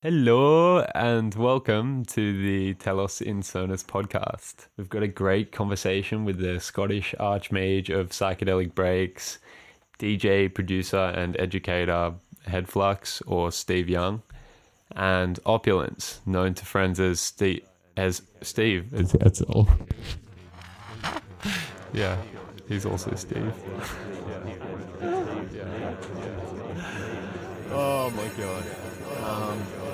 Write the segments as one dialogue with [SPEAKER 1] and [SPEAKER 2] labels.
[SPEAKER 1] Hello and welcome to the Telos Insonus podcast. We've got a great conversation with the Scottish Archmage of psychedelic breaks, DJ, producer, and educator Headflux or Steve Young, and Opulence, known to friends as Steve. As Steve,
[SPEAKER 2] That's, that's all.
[SPEAKER 1] yeah, he's also Steve. oh my god. Um,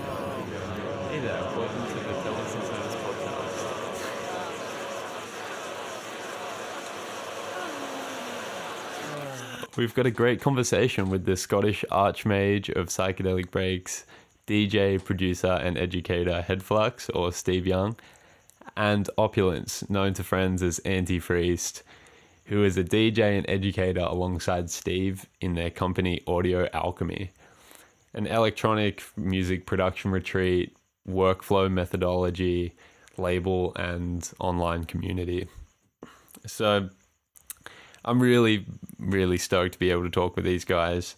[SPEAKER 1] hey there, welcome to the Insonus podcast. We've got a great conversation with the Scottish Archmage of psychedelic breaks, DJ, producer, and educator Headflux or Steve Young, and Opulence, known to friends as Andy Freest, who is a DJ and educator alongside Steve in their company Audio Alchemy, an electronic music production retreat, workflow methodology, label, and online community. So I'm really, really stoked to be able to talk with these guys.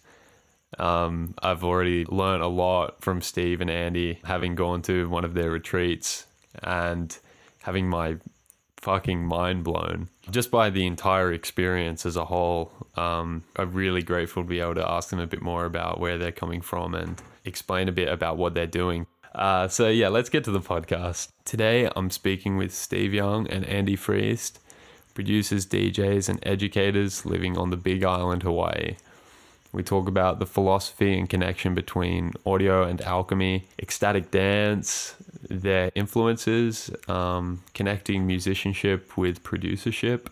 [SPEAKER 1] Um, I've already learned a lot from Steve and Andy, having gone to one of their retreats and having my fucking mind blown just by the entire experience as a whole. Um, I'm really grateful to be able to ask them a bit more about where they're coming from and explain a bit about what they're doing. Uh, so, yeah, let's get to the podcast. Today, I'm speaking with Steve Young and Andy Freest producers, DJs, and educators living on the Big Island, Hawaii. We talk about the philosophy and connection between audio and alchemy, ecstatic dance, their influences, um, connecting musicianship with producership,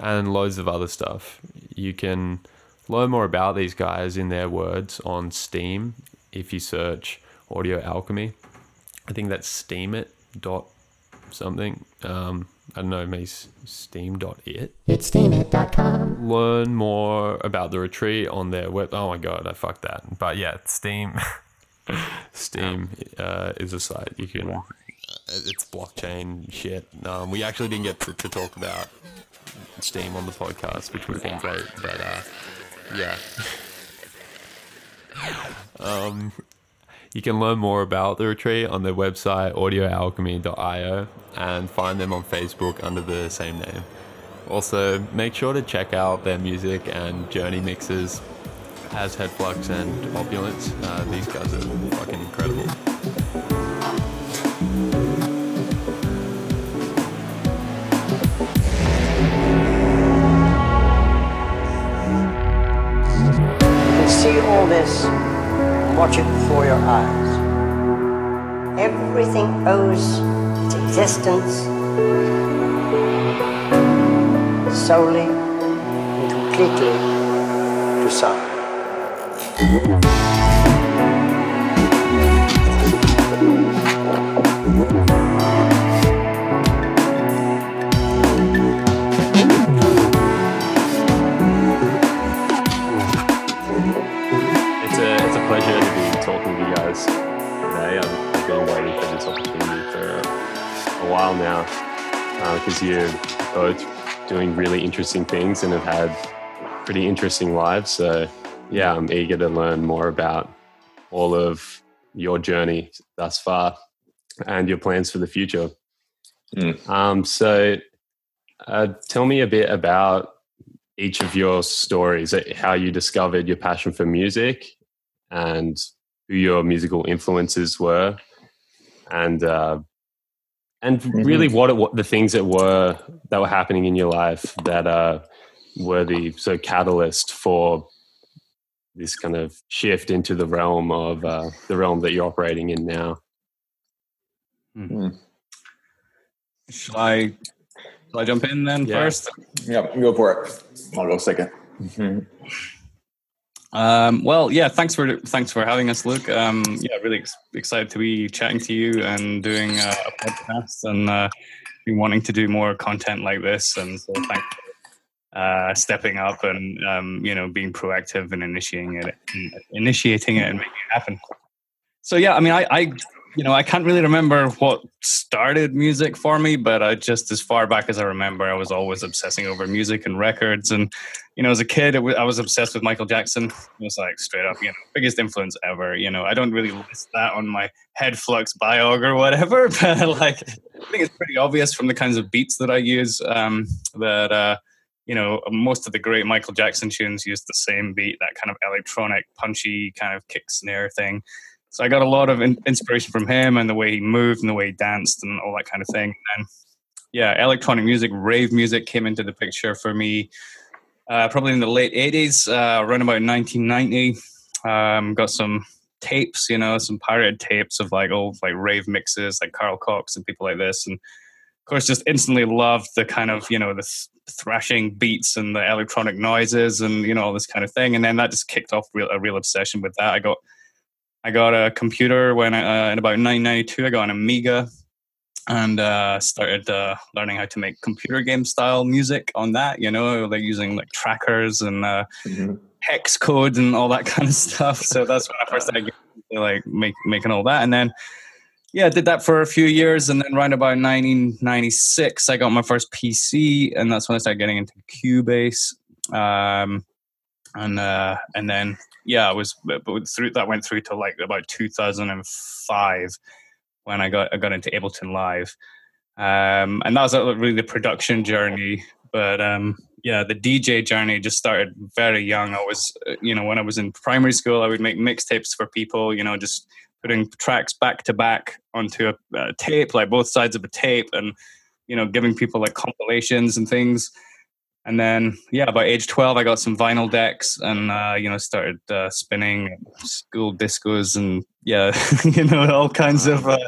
[SPEAKER 1] and loads of other stuff. You can learn more about these guys in their words on Steem if you search audio alchemy. I think that's steam it dot something. Um, I don't know, maybe s- steam.it.
[SPEAKER 3] It's steemit.com.
[SPEAKER 1] Learn more about the retreat on their web. Oh my god, I fucked that. But yeah, Steem. Steem uh, is a site you can. It's blockchain shit. Um, we actually didn't get to, to talk about Steem on the podcast, which would have been great. But uh, yeah. um, you can learn more about the retreat on their website, audioalchemy.io, and find them on Facebook under the same name. Also, make sure to check out their music and journey mixes as Headflux and Opulence. Uh, these guys are fucking incredible.
[SPEAKER 4] Watch it before your eyes. Everything owes its existence solely and completely to sound.
[SPEAKER 1] While now because you're both doing really interesting things and have had pretty interesting lives. So yeah, I'm eager to learn more about all of your journey thus far and your plans for the future. Um, so uh, tell me a bit about each of your stories, uh, how you discovered your passion for music and who your musical influences were and uh, and really what, it, what the things that were that were happening in your life that uh, were the so catalyst for this kind of shift into the realm of uh, the realm that you're operating in now. mm-hmm.
[SPEAKER 5] Shall I, shall I jump in then
[SPEAKER 1] Yeah.
[SPEAKER 5] first?
[SPEAKER 6] Yeah, go for it. I'll go second.
[SPEAKER 5] Um, well, yeah, thanks for thanks for having us, Luke. Um, yeah, really ex- excited to be chatting to you and doing uh, a podcast and uh, been wanting to do more content like this. And so thanks for uh, stepping up and um, you know being proactive and initiating it, initiating it and making it happen. So yeah, I mean, I, I you know, I can't really remember what started music for me, but I just as far back as I remember, I was always obsessing over music and records. And you know, as a kid, w- I was obsessed with Michael Jackson. It was like straight up, you know, biggest influence ever. You know, I don't really list that on my head Headflux biog or whatever, but like, I think it's pretty obvious from the kinds of beats that I use um, that. Uh, you know, most of the great Michael Jackson tunes use the same beat, that kind of electronic, punchy kind of kick snare thing. So I got a lot of in- inspiration from him and the way he moved and the way he danced and all that kind of thing. And yeah, electronic music, rave music came into the picture for me uh, probably in the late 80s, uh, around about 1990. Um, got some tapes, you know, some pirated tapes of like old like rave mixes, like Carl Cox and people like this. And of course, just instantly loved the kind of, you know, the th- thrashing beats and the electronic noises and, you know, all this kind of thing. And then that just kicked off real, a real obsession with that. I got I got a computer when I, uh, in about 1992. I got an Amiga and uh, started uh, learning how to make computer game style music on that. You know, like using like trackers and uh,
[SPEAKER 6] Mm-hmm.
[SPEAKER 5] hex code and all that kind of stuff. So that's when I first started getting into, like make, making all that, and then yeah, I did that for a few years, and then around about 1996, I got my first PC, and that's when I started getting into Cubase. Um, and uh, and then yeah, was but through that went through to like about 2005 when I got I got into Ableton Live, um, and that was really the production journey. But um, yeah, the DJ journey just started very young. I was uh, you know when I was in primary school, I would make mixtapes for people. You know, just putting tracks back to back onto a, a tape, like both sides of a tape, and you know giving people like compilations and things. And then, yeah, by age 12, I got some vinyl decks and, uh, you know, started uh, spinning school discos and, yeah, you know, all kinds of uh,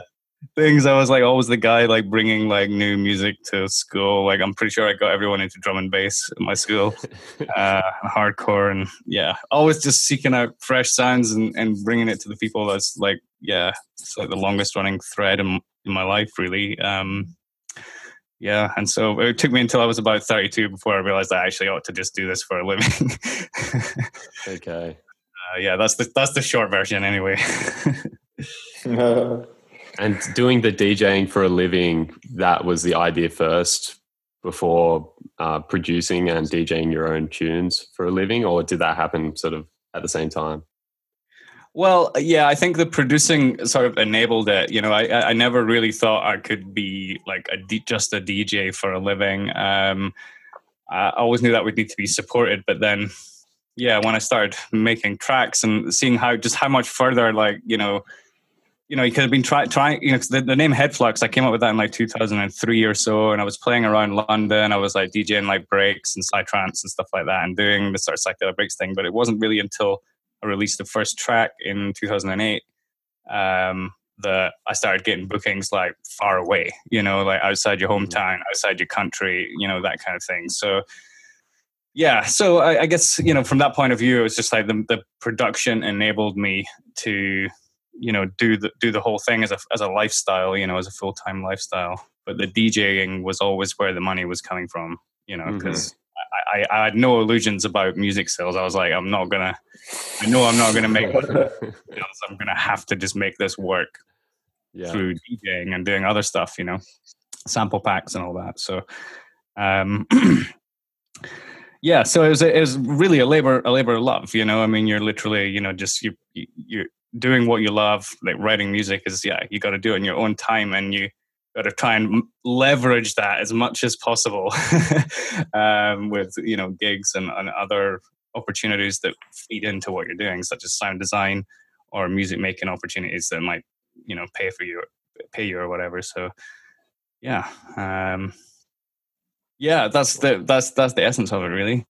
[SPEAKER 5] things. I was like always the guy like bringing like new music to school. Like, I'm pretty sure I got everyone into drum and bass in my school, uh, hardcore. And, yeah, always just seeking out fresh sounds and, and bringing it to the people. That's like, yeah, it's like the longest running thread in, in my life, really. Um, yeah and so it took me until i was about 32 before i realized i actually ought to just do this for a living
[SPEAKER 2] Okay.
[SPEAKER 5] uh, yeah that's the that's the short version anyway
[SPEAKER 2] And doing the DJing for a living, that was the idea first before uh, producing and DJing your own tunes for a living, or did that happen sort of at the same time?
[SPEAKER 5] Well yeah i think the producing sort of enabled it you know i i never really thought i could be like a D, just a dj for a living um i always knew that would need to be supported but then yeah when i started making tracks and seeing how just how much further like you know you know, you could have been trying, trying, you know, the, the name Headflux, I came up with that in like 2003 or so. And I was playing around London. I was like DJing like breaks and psytrance and stuff like that and doing the sort of psychedelic breaks thing. But it wasn't really until I released the first track in 2008 um, that I started getting bookings like far away, you know, like outside your hometown, outside your country, you know, that kind of thing. So, yeah, so I, I guess, you know, from that point of view, it was just like the, the production enabled me to you know do the do the whole thing as a as a lifestyle you know as a full-time lifestyle. But the djing was always where the money was coming from you know because I, I, I had no illusions about music sales i was like i'm not gonna i know i'm not gonna make i'm gonna have to just make this work
[SPEAKER 2] yeah.
[SPEAKER 5] through djing and doing other stuff you know sample packs and all that. So um yeah so it was it was really a labor a labor of love you know? I mean you're literally you know just you you- you're doing what you love like writing music is yeah you got to do it in your own time and you got to try and leverage that as much as possible um, with you know gigs and, and other opportunities that feed into what you're doing such as sound design or music making opportunities that might you know pay for you pay you or whatever so yeah um yeah that's the that's that's the essence of it really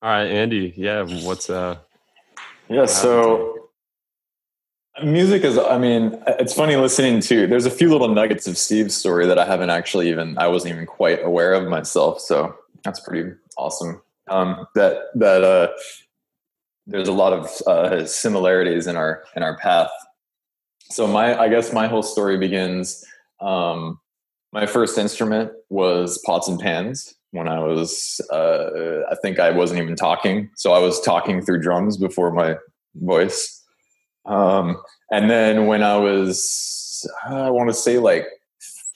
[SPEAKER 2] All right, Andy. Yeah. What's uh?
[SPEAKER 6] Yeah, so music is I mean, it's funny listening to there's a few little nuggets of Steve's story that I haven't actually even I wasn't even quite aware of myself. So that's pretty awesome. Um that that uh there's a lot of uh similarities in our in our path. So my I guess my whole story begins um my first instrument was pots and pans when I was, uh, I think I wasn't even talking. So I was talking through drums before my voice. Um, and then when I was I want to say like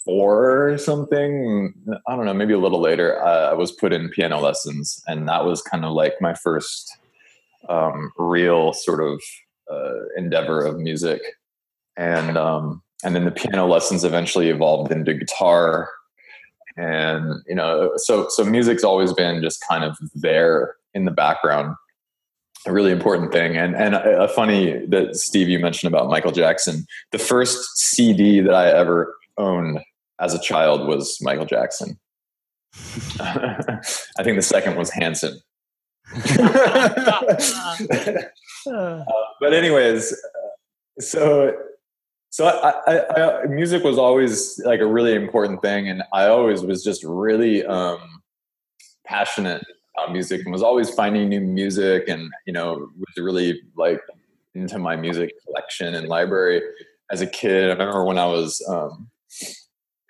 [SPEAKER 6] four or something. I don't know, maybe a little later. Uh, I was put in piano lessons, and that was kind of like my first um, real sort of uh, endeavor of music. And um, and then the piano lessons eventually evolved into guitar, and you know, so so music's always been just kind of there in the background a really important thing. And and a, funny that Steve you mentioned about Michael Jackson. The first CD that I ever owned as a child was Michael Jackson. I think the second was Hanson. uh, but anyways, so so I, I, I, music was always like a really important thing, and I always was just really um, passionate about music and was always finding new music and you know was really like into my music collection and library as a kid. I remember when i was um,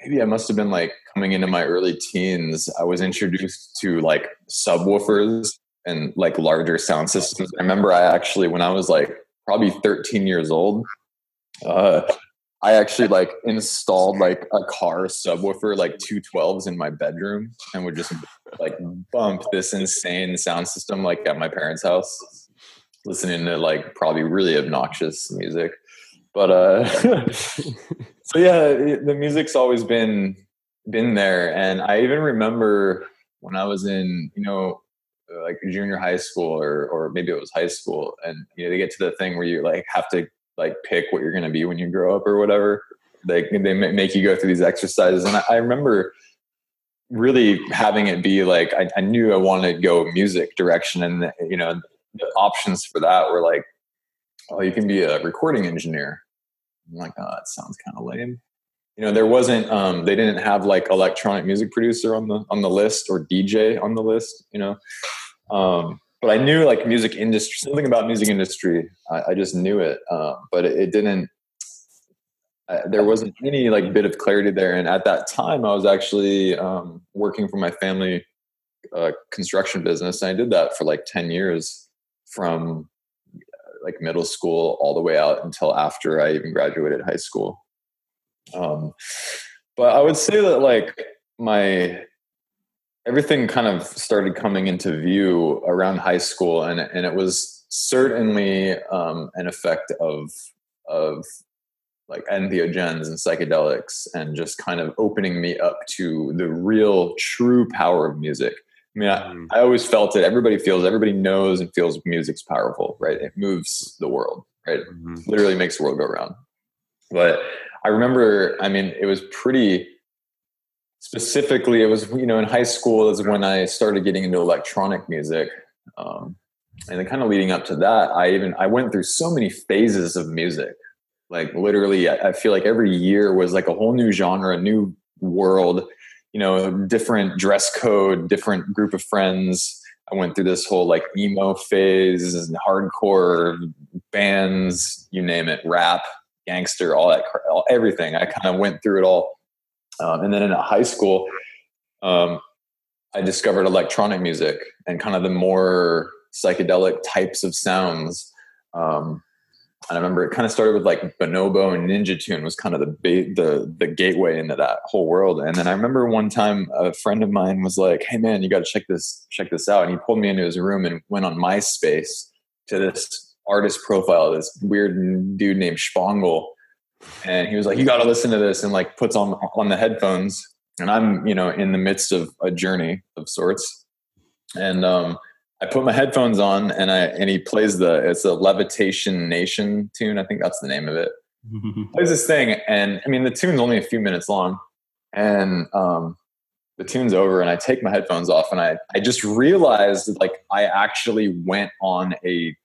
[SPEAKER 6] maybe i must have been like coming into my early teens i was introduced to like subwoofers and like larger sound systems. I remember i actually when i was like probably 13 years old uh, I actually like installed like a car subwoofer, like two twelves in my bedroom and would just like bump this insane sound system like at my parents' house, listening to like probably really obnoxious music. But uh so yeah, the music's always been been there. And I even remember when I was in, you know, like junior high school or or maybe it was high school and you know they get to the thing where you like have to like pick what you're going to be when you grow up or whatever. They they make you go through these exercises, and I, I remember really having it be like I, I, knew I wanted to go music direction, and you know the options for that were like, oh, you can be a recording engineer. I'm like, oh, that sounds kind of lame. You know, there wasn't um, they didn't have like electronic music producer on the on the list or DJ on the list. You know, um, but I knew like music industry, something about music industry. I, I just knew it, uh, but it, it didn't. Uh, there wasn't any like bit of clarity there, and at that time, I was actually um, working for my family uh, construction business, and I did that for like ten years, from like middle school all the way out until after I even graduated high school. Um, but I would say that like my everything kind of started coming into view around high school, and and it was certainly um, an effect of of like entheogens and psychedelics, and just kind of opening me up to the real, true power of music. I mean, mm. I, I always felt it. Everybody feels, everybody knows and feels music's powerful, right? It moves the world, right? Mm-hmm. Literally makes the world go round. But I remember, I mean, it was pretty specifically it was you know in high school is when i started getting into electronic music. Um, and then kind of leading up to that i even i went through so many phases of music. Like literally I, I feel like every year was like a whole new genre a new world you know different dress code different group of friends. I went through this whole like emo phase and hardcore bands you name it rap gangster all that all, everything. I kind of went through it all um, and then in high school, um, I discovered electronic music and kind of the more psychedelic types of sounds. Um, and I remember it kind of started with like Bonobo and Ninja Tune was kind of the ba- the the gateway into that whole world. And then I remember one time a friend of mine was like, "Hey man, you got to check this check this out." And he pulled me into his room and went on MySpace to this artist profile, this weird dude named Shpongle and he was like, "You got to listen to this," and like puts on on the headphones, and I'm you know in the midst of a journey of sorts, and um, I put my headphones on, and I and he plays the it's a Levitation Nation tune, I think that's the name of it. plays this thing, and I mean the tune's only a few minutes long, and um, the tune's over, and I take my headphones off, and I I just realized like I actually went on a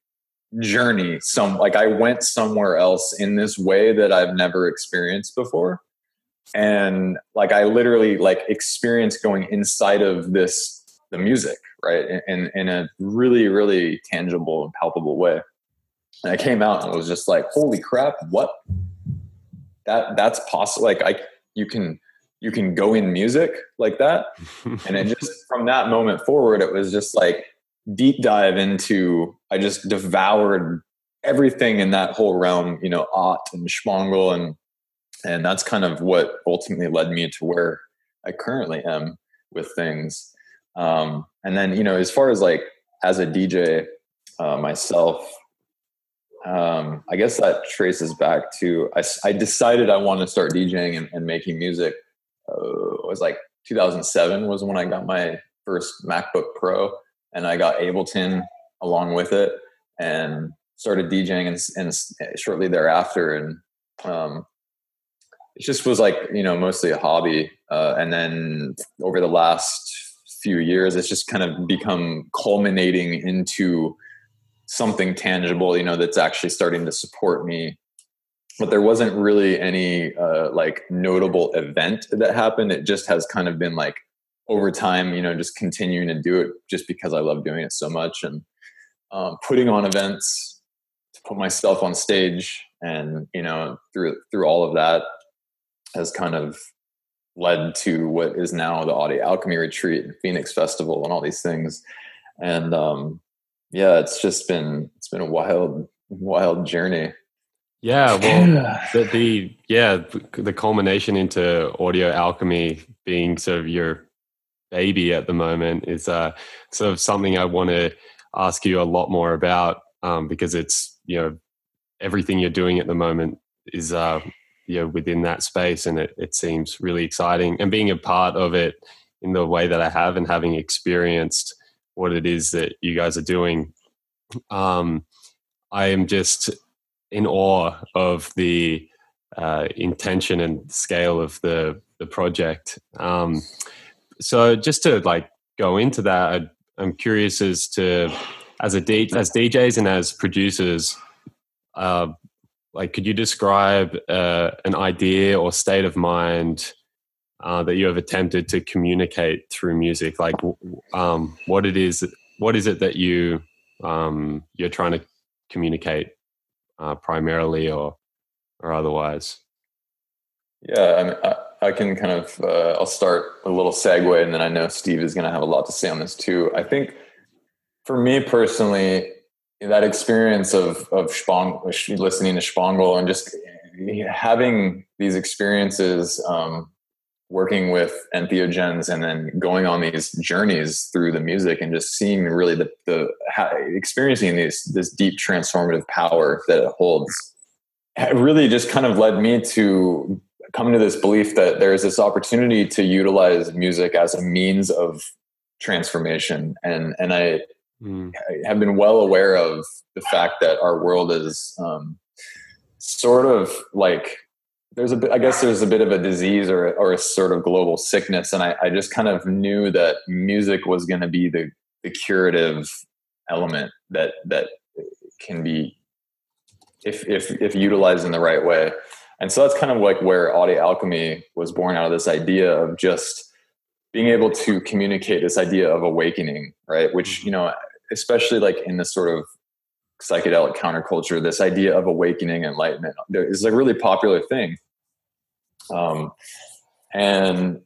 [SPEAKER 6] journey some like i went somewhere else in this way that i've never experienced before. And like i literally like experienced going inside of this the music right in in a really really tangible and palpable way. And i came out and was just like holy crap what? That that's possible like i you can you can go in music like that. And it just from that moment forward it was just like deep dive into I just devoured everything in that whole realm, you know, Ott and Shpongle and and that's kind of what ultimately led me to where I currently am with things. Um, and then, you know, as far as like as a DJ uh, myself, um, I guess that traces back to I, I decided I wanted to start DJing and, and making music. Uh, it was like 2007 was when I got my first MacBook Pro, and I got Ableton along with it, and started DJing, and, and shortly thereafter, and um, it just was like you know mostly a hobby, uh, and then over the last few years, it's just kind of become culminating into something tangible, you know, that's actually starting to support me. But there wasn't really any uh, like notable event that happened. It just has kind of been like over time, you know, just continuing to do it just because I love doing it so much and um, putting on events to put myself on stage and you know through through all of that has kind of led to what is now the audio alchemy retreat phoenix festival and all these things and um yeah, it's just been it's been a wild wild journey.
[SPEAKER 1] Yeah, well, the, the yeah the culmination into audio alchemy being sort of your baby at the moment is uh, sort of something I want to ask you a lot more about um, because it's you know everything you're doing at the moment is uh, you know within that space and it, it seems really exciting and being a part of it in the way that I have and having experienced what it is that you guys are doing. Um, I am just in awe of the uh, intention and scale of the the project. Um, so just to like go into that, I, am curious as to as a D, as DJs and as producers, uh, like could you describe uh, an idea or state of mind uh, that you have attempted to communicate through music? Like, um, what it is, what is it that you um, you're trying to communicate uh, primarily or or otherwise?
[SPEAKER 6] Yeah, I, mean, I, I can kind of uh, I'll start a little segue, and then I know Steve is going to have a lot to say on this too. I think for me personally, that experience of of Spong, listening to Shpongle and just having these experiences um, working with entheogens and then going on these journeys through the music and just seeing really the, the experiencing these this deep transformative power that it holds really just kind of led me to come to this belief that there's this opportunity to utilize music as a means of transformation and and I, mm. I have been well aware of the fact that our world is um, sort of like there's a bit, I guess there's a bit of a disease or, or a sort of global sickness. And I, I just kind of knew that music was going to be the, the curative element that, that can be, if, if, if utilized in the right way. And so that's kind of like where audio alchemy was born out of this idea of just being able to communicate this idea of awakening, right? Which, you know, especially like in this sort of psychedelic counterculture, this idea of awakening enlightenment is a really popular thing. Um, and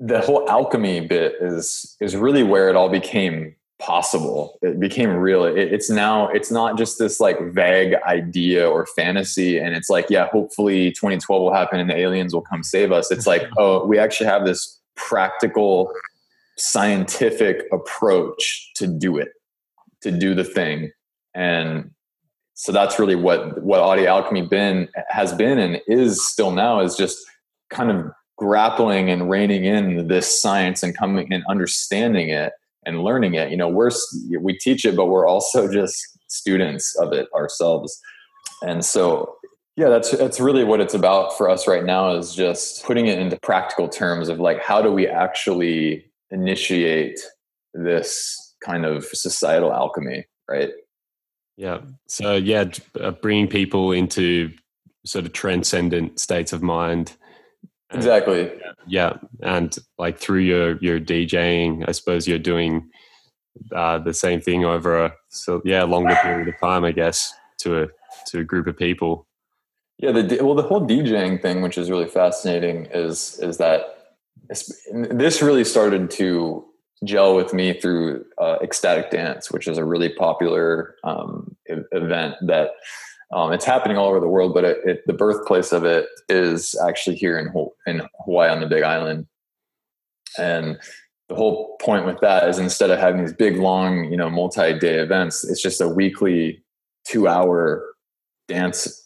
[SPEAKER 6] the whole alchemy bit is is really where it all became possible. It became real. It, it's now it's not just this like vague idea or fantasy, and it's like yeah, hopefully 2012 will happen and the aliens will come save us. It's like oh, we actually have this practical scientific approach to do it to do the thing and so that's really what what audio alchemy been has been and is still now is just kind of grappling and reining in this science and coming and understanding it and learning it you know we're we teach it but we're also just students of it ourselves and so yeah that's that's really what it's about for us right now is just putting it into practical terms of like how do we actually initiate this kind of societal alchemy right
[SPEAKER 1] yeah. So yeah, uh, bringing people into sort of transcendent states of mind.
[SPEAKER 6] Exactly.
[SPEAKER 1] Yeah, and like through your your DJing, I suppose you're doing uh, the same thing over a so yeah longer period of time, I guess, to a to a group of people.
[SPEAKER 6] Yeah, the well, the whole DJing thing, which is really fascinating, is is that this really started to gel with me through uh, ecstatic dance which is a really popular um, event that Um, it's happening all over the world, but it, it, the birthplace of it is actually here in in Hawaii on the Big Island. And the whole point with that is instead of having these big, long, you know, multi-day events, it's just a weekly two-hour dance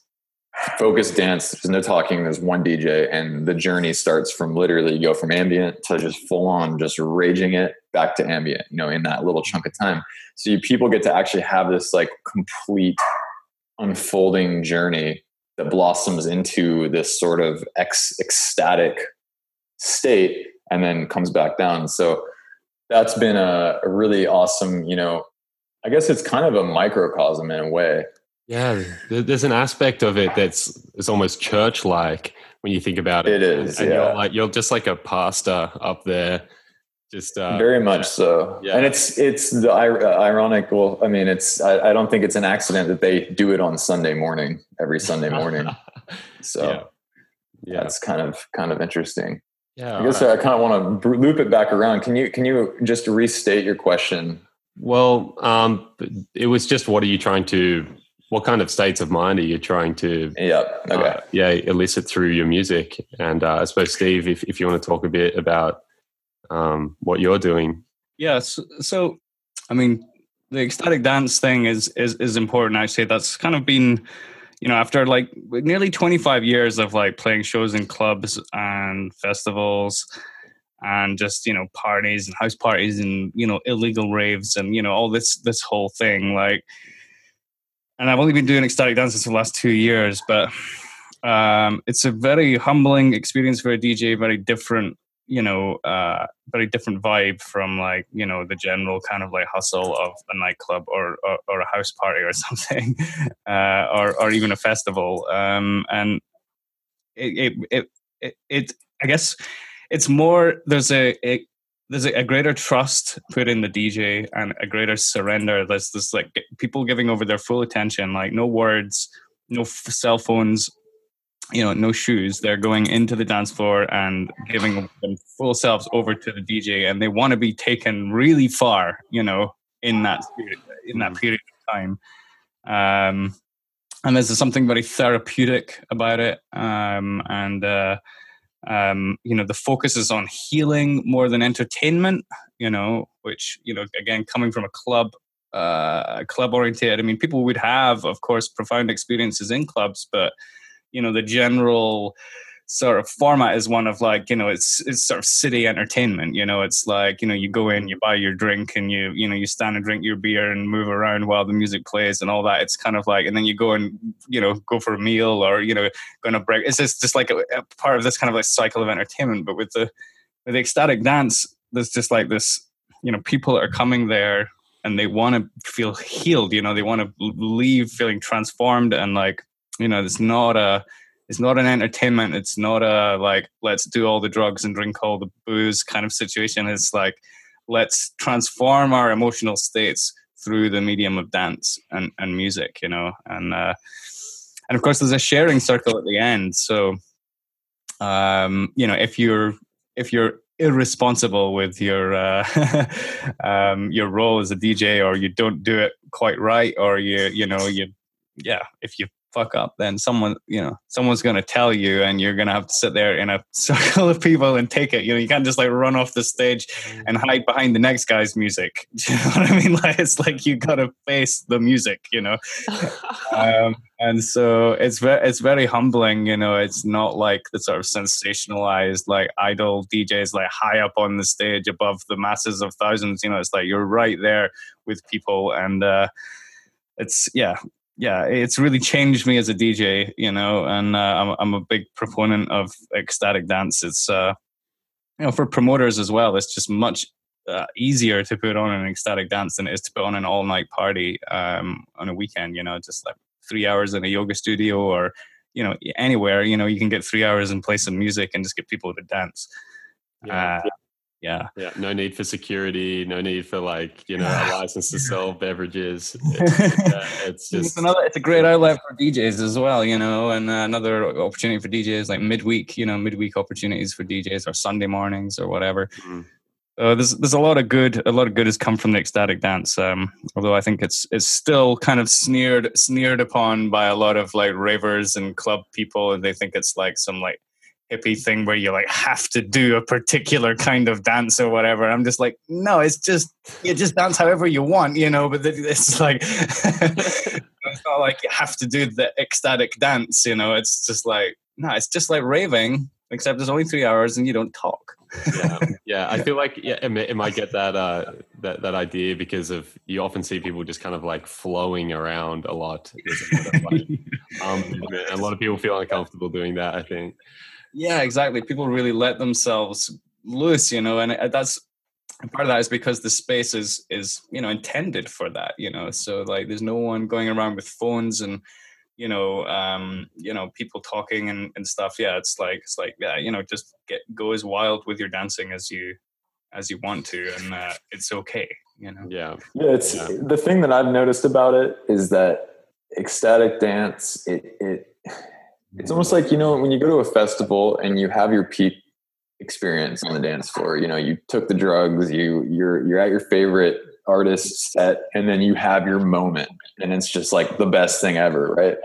[SPEAKER 6] focused dance. There's no talking. There's one DJ, and the journey starts from literally you go from ambient to just full on, just raging it back to ambient. You know, in that little chunk of time. So you people get to actually have this like complete unfolding journey that blossoms into this sort of ex- ecstatic state and then comes back down. So that's been a, a really awesome, you know, I guess it's kind of a microcosm in a way
[SPEAKER 1] yeah, there's an aspect of it that's it's almost church-like when you think about
[SPEAKER 6] it. It is,
[SPEAKER 1] and
[SPEAKER 6] yeah.
[SPEAKER 1] You're like you're just like a pastor up there, just uh,
[SPEAKER 6] very much so. Yeah. And it's it's the uh, ironic. Well, I mean, it's I, I, don't think it's an accident that they do it on Sunday morning every Sunday morning. so yeah, yeah. that's kind of kind of interesting. Yeah, I guess right. I kind of want to loop it back around. Can you can you just restate your question?
[SPEAKER 1] Well, um, it was just what are you trying to what kind of states of mind are you trying to
[SPEAKER 6] yeah okay. Uh,
[SPEAKER 1] yeah elicit through your music and uh, i suppose steve if, if you want to talk a bit about um, what you're doing.
[SPEAKER 5] Yeah so, so, i mean the ecstatic dance thing is is is important. Say that's kind of been you know after like nearly 25 years of like playing shows in clubs and festivals and just you know parties and house parties and you know illegal raves and you know all this this whole thing like and I've only been doing ecstatic dances for the last two years, but um, it's a very humbling experience for a DJ, very different, you know, uh, very different vibe from like, you know, the general kind of like hustle of a nightclub or, or, or a house party or something, uh, or, or even a festival. Um, and it, it, it, it, I guess it's more, there's a, a there's a, a, greater trust put in the DJ and a greater surrender. There's this like people giving over their full attention, like no words, no f- cell phones, you know, no shoes. They're going into the dance floor and giving them full selves over to the DJ, and they want to be taken really far, you know, in that period, in that mm. period of time. Um, and there's something very therapeutic about it, um, and. Uh, um, you know the focus is on healing more than entertainment you know which you know again coming from a club uh, club oriented i mean people would have of course profound experiences in clubs but you know the general sort of format is one of like you know it's it's sort of city entertainment you know it's like you know you go in you buy your drink and you you know you stand and drink your beer and move around while the music plays and all that. It's kind of like and then you go and you know go for a meal or you know going to break. It's just just like a, a part of this kind of like cycle of entertainment but with the with the ecstatic dance there's just like this you know people are coming there and they want to feel healed you know they want to leave feeling transformed and like you know it's not a it's not an entertainment. It's not a like let's do all the drugs and drink all the booze kind of situation. It's like let's transform our emotional states through the medium of dance and, and music you know? And uh, and of course there's a sharing circle at the end. So um, you know if you're if you're irresponsible with your uh, um, your role as a DJ or you don't do it quite right or you you know you yeah if you fuck up, then someone, you know, someone's going to tell you, and you're going to have to sit there in a circle of people and take it. You know, you can't just like run off the stage and mm. hide behind the next guy's music. Do you know what I mean? Like it's like you got to face the music. You know, um, and so it's very it's very humbling. You know, it's not like the sort of sensationalized like idol DJs like high up on the stage above the masses of thousands. You know, it's like you're right there with people and. uh it's yeah yeah, it's really changed me as a DJ, you know, and uh, I'm, I'm a big proponent of ecstatic dance. It's, uh, you know, for promoters as well, it's just much uh, easier to put on an ecstatic dance than it is to put on an all night party um, on a weekend, you know, just like three hours in a yoga studio or, you know, anywhere, you know, you can get three hours and play some music and just get people to dance. Yeah. Yeah
[SPEAKER 1] yeah no need for security no need for like you know a license to sell beverages it's, yeah, it's just
[SPEAKER 5] it's another it's a great outlet for djs as well you know and uh, another opportunity for djs like midweek you know midweek opportunities for djs or sunday mornings or whatever mm. Uh, there's there's a lot of good a lot of good has come from the ecstatic dance. Um, although I think it's it's still kind of sneered sneered upon by a lot of like ravers and club people, and they think it's like some like hippie thing where you like have to do a particular kind of dance or whatever. I'm just like, no, it's just you just dance however you want, you know. But it's like it's not like you have to do the ecstatic dance, you know. It's just like no, it's just like raving, except there's only three hours and you don't talk
[SPEAKER 1] yeah, yeah. I feel like yeah, it, it might get that uh, that that idea because of you often see people just kind of like flowing around a lot. um, a lot of people feel uncomfortable doing that. I think.
[SPEAKER 5] Yeah, exactly. People really let themselves loose, you know, and uh, that's part of that is because the space is is you know intended for that, you know. So like, there's no one going around with phones and you know um you know people talking and, and stuff yeah it's like it's like yeah you know just get go as wild with your dancing as you as you want to and uh, it's okay you know
[SPEAKER 1] yeah
[SPEAKER 6] yeah it's yeah. the thing that i've noticed about it is that ecstatic dance it it it's almost like you know when you go to a festival and you have your peak experience on the dance floor you know you took the drugs you you're you're at your favorite artist set and then you have your moment and it's just like the best thing ever right?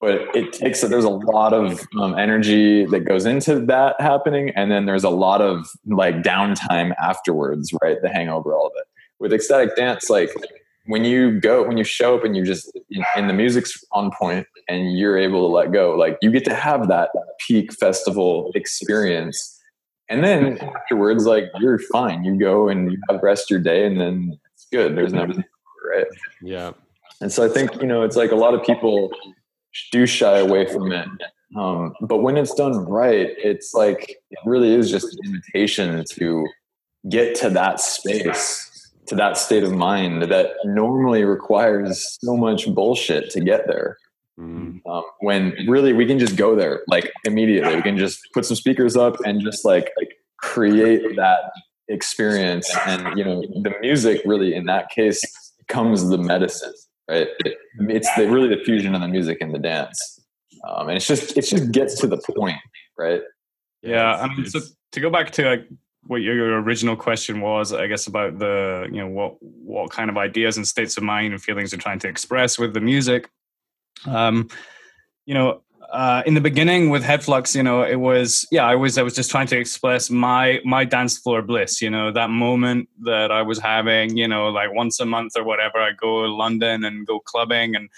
[SPEAKER 6] But it takes there's a lot of um, energy that goes into that happening and then there's a lot of like downtime afterwards right the hangover all of it. With ecstatic dance like when you go when you show up and you just and the music's on point and you're able to let go like you get to have that peak festival experience and then afterwards, like you're fine. You go and you have the rest of your day, and then it's good. There's no right.
[SPEAKER 1] Yeah.
[SPEAKER 6] And so I think you know it's like a lot of people do shy away from it, um, but when it's done right, it's like it really is just an invitation to get to that space, to that state of mind that normally requires so much bullshit to get there. Mm-hmm. Um, when really we can just go there like immediately. We can just put some speakers up and just like, like create that experience. And you know, the music really in that case becomes the medicine, right? It, it's the, really the fusion of the music and the dance. Um, and it's just it just gets to the point, right?
[SPEAKER 5] Yeah, I mean, so to go back to like what your original question was, I guess about the you know what what kind of ideas and states of mind and feelings you're trying to express with the music. Um, you know, uh, in the beginning with Headflux, you know, it was yeah, I was I was just trying to express my my dance floor bliss. You know, that moment that I was having. You know, like once a month or whatever, I go to London and go clubbing and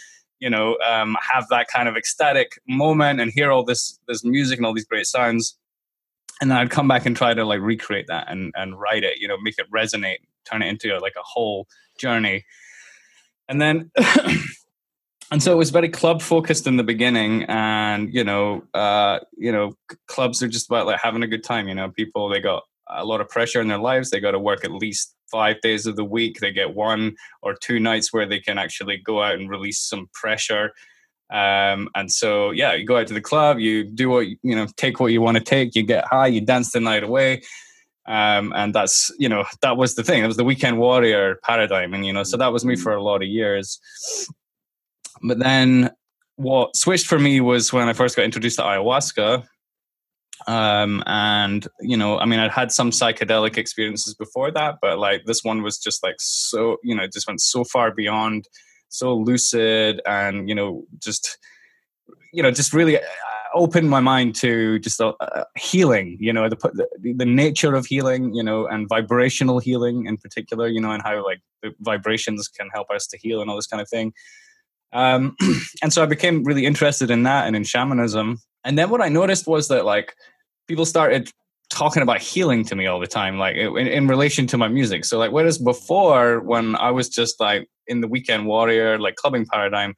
[SPEAKER 5] you know um, have that kind of ecstatic moment and hear all this this music and all these great sounds. And then I'd come back and try to like recreate that and and write it. You know, make it resonate, turn it into like a whole journey. And then and so it was very club focused in the beginning and you know uh you know clubs are just about like having a good time you know people they got a lot of pressure in their lives they got to work at least five days of the week they get one or two nights where they can actually go out and release some pressure um and so yeah you go out to the club you do what you know take what you want to take you get high you dance the night away um, and that's you know that was the thing it was the weekend warrior paradigm and you know so that was me mm-hmm. for a lot of years but then what switched for me was when I first got introduced to ayahuasca. Um, and you know, I mean, I'd had some psychedelic experiences before that, but like this one was just like so, you know, it just went so far beyond, so lucid, and you know, just you know, just really uh, opened my mind to just uh, uh, healing. You know, the, the the nature of healing, you know, and vibrational healing in particular. You know, and how like the vibrations can help us to heal and all this kind of thing. Um, and so I became really interested in that and in shamanism. And then what I noticed was that like people started talking about healing to me all the time, like in, in relation to my music. So like whereas before when I was just like in the weekend warrior, like clubbing paradigm,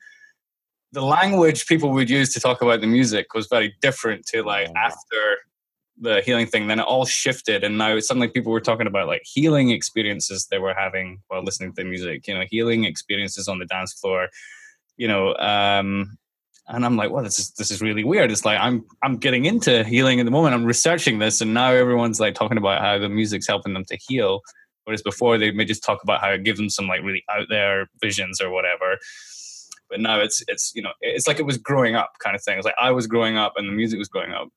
[SPEAKER 5] the language people would use to talk about the music was very different to like after the healing thing then it all shifted and now suddenly people were talking about like healing experiences they were having while listening to the music you know healing experiences on the dance floor you know, um, and I'm like, well, this is this is really weird. It's like I'm I'm getting into healing at the moment. I'm researching this, and now everyone's like talking about how the music's helping them to heal. Whereas before they may just talk about how it gives them some like really out there visions or whatever. But now it's it's you know it's like it was growing up kind of thing. It's like I was growing up and the music was growing up.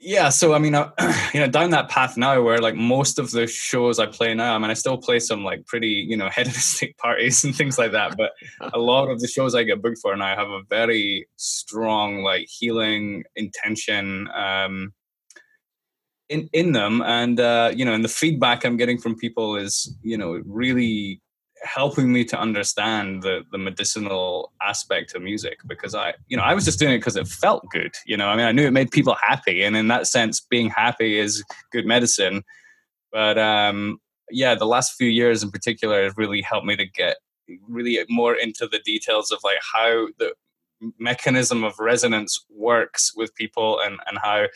[SPEAKER 5] Yeah so i mean uh, you know down that path now where like most of the shows i play now i mean i still play some like pretty you know hedonistic parties and things like that but a lot of the shows i get booked for now have a very strong like healing intention um in in them. And uh you know and the feedback i'm getting from people is you know really helping me to understand the the medicinal aspect of music because I you know I was just doing it because it felt good you know? I mean I knew it made people happy and in that sense being happy is good medicine. But um yeah the last few years in particular have really helped me to get really more into the details of like how the mechanism of resonance works with people and and how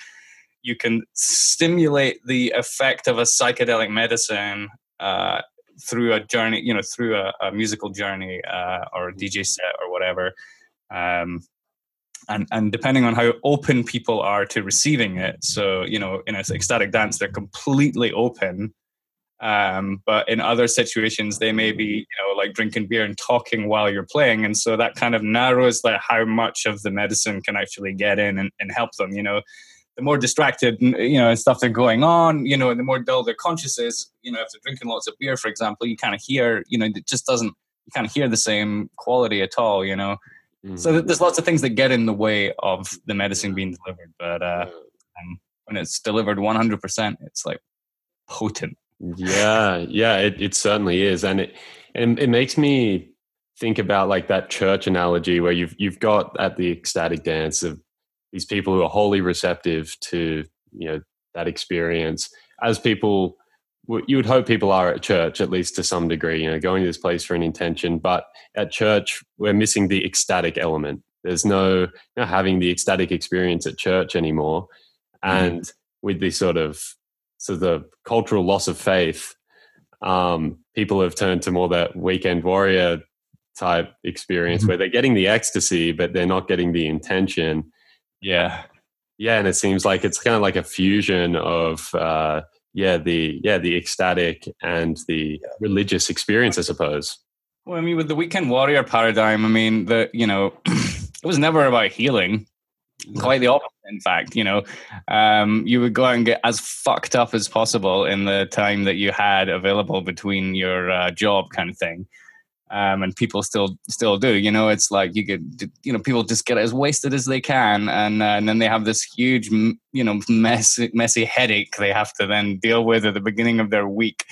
[SPEAKER 5] you can stimulate the effect of a psychedelic medicine uh, through a journey, you know, through a, a musical journey uh, or a DJ mm-hmm. set or whatever. Um, and and depending on how open people are to receiving it, so you know, in an ecstatic dance, they're completely open. Um, but in other situations, they may be, you know, like drinking beer and talking while you're playing, and so that kind of narrows like how much of the medicine can actually get in and, and help them. You know, the more distracted, you know, and stuff they're going on, you know, and the more dull their conscious is, you know, if they're drinking lots of beer, for example, you kind of hear, you know, it just doesn't, you kind of hear the same quality at all, you know. Mm. So there's lots of things that get in the way of the medicine being delivered, but uh, um, when it's delivered 100%, it's like potent.
[SPEAKER 1] Yeah, yeah, it, it certainly is, and it and it makes me think about like that church analogy where you've you've got at the ecstatic dance of these people who are wholly receptive to you know that experience as people you would hope people are at church at least to some degree you know going to this place for an intention but at church we're missing the ecstatic element there's no not having the ecstatic experience at church anymore mm-hmm. and mm. with the sort of so the cultural loss of faith um, people have turned to more that weekend warrior type experience mm-hmm. where they're getting the ecstasy but they're not getting the intention
[SPEAKER 5] yeah.
[SPEAKER 1] Yeah, and it seems like it's kind of like a fusion of uh, yeah the yeah the ecstatic and the religious experience, I suppose.
[SPEAKER 5] Well, I mean, with the weekend warrior paradigm, I mean, the you know, it was never about healing. Quite the opposite, in fact. You know, um, you would go out and get as fucked up as possible in the time that you had available between your uh, job, kind of thing um, and people still still do. You know, it's like you could, you know, people just get as wasted as they can, and uh, and then they have this huge, you know, messy messy headache they have to then deal with at the beginning of their week.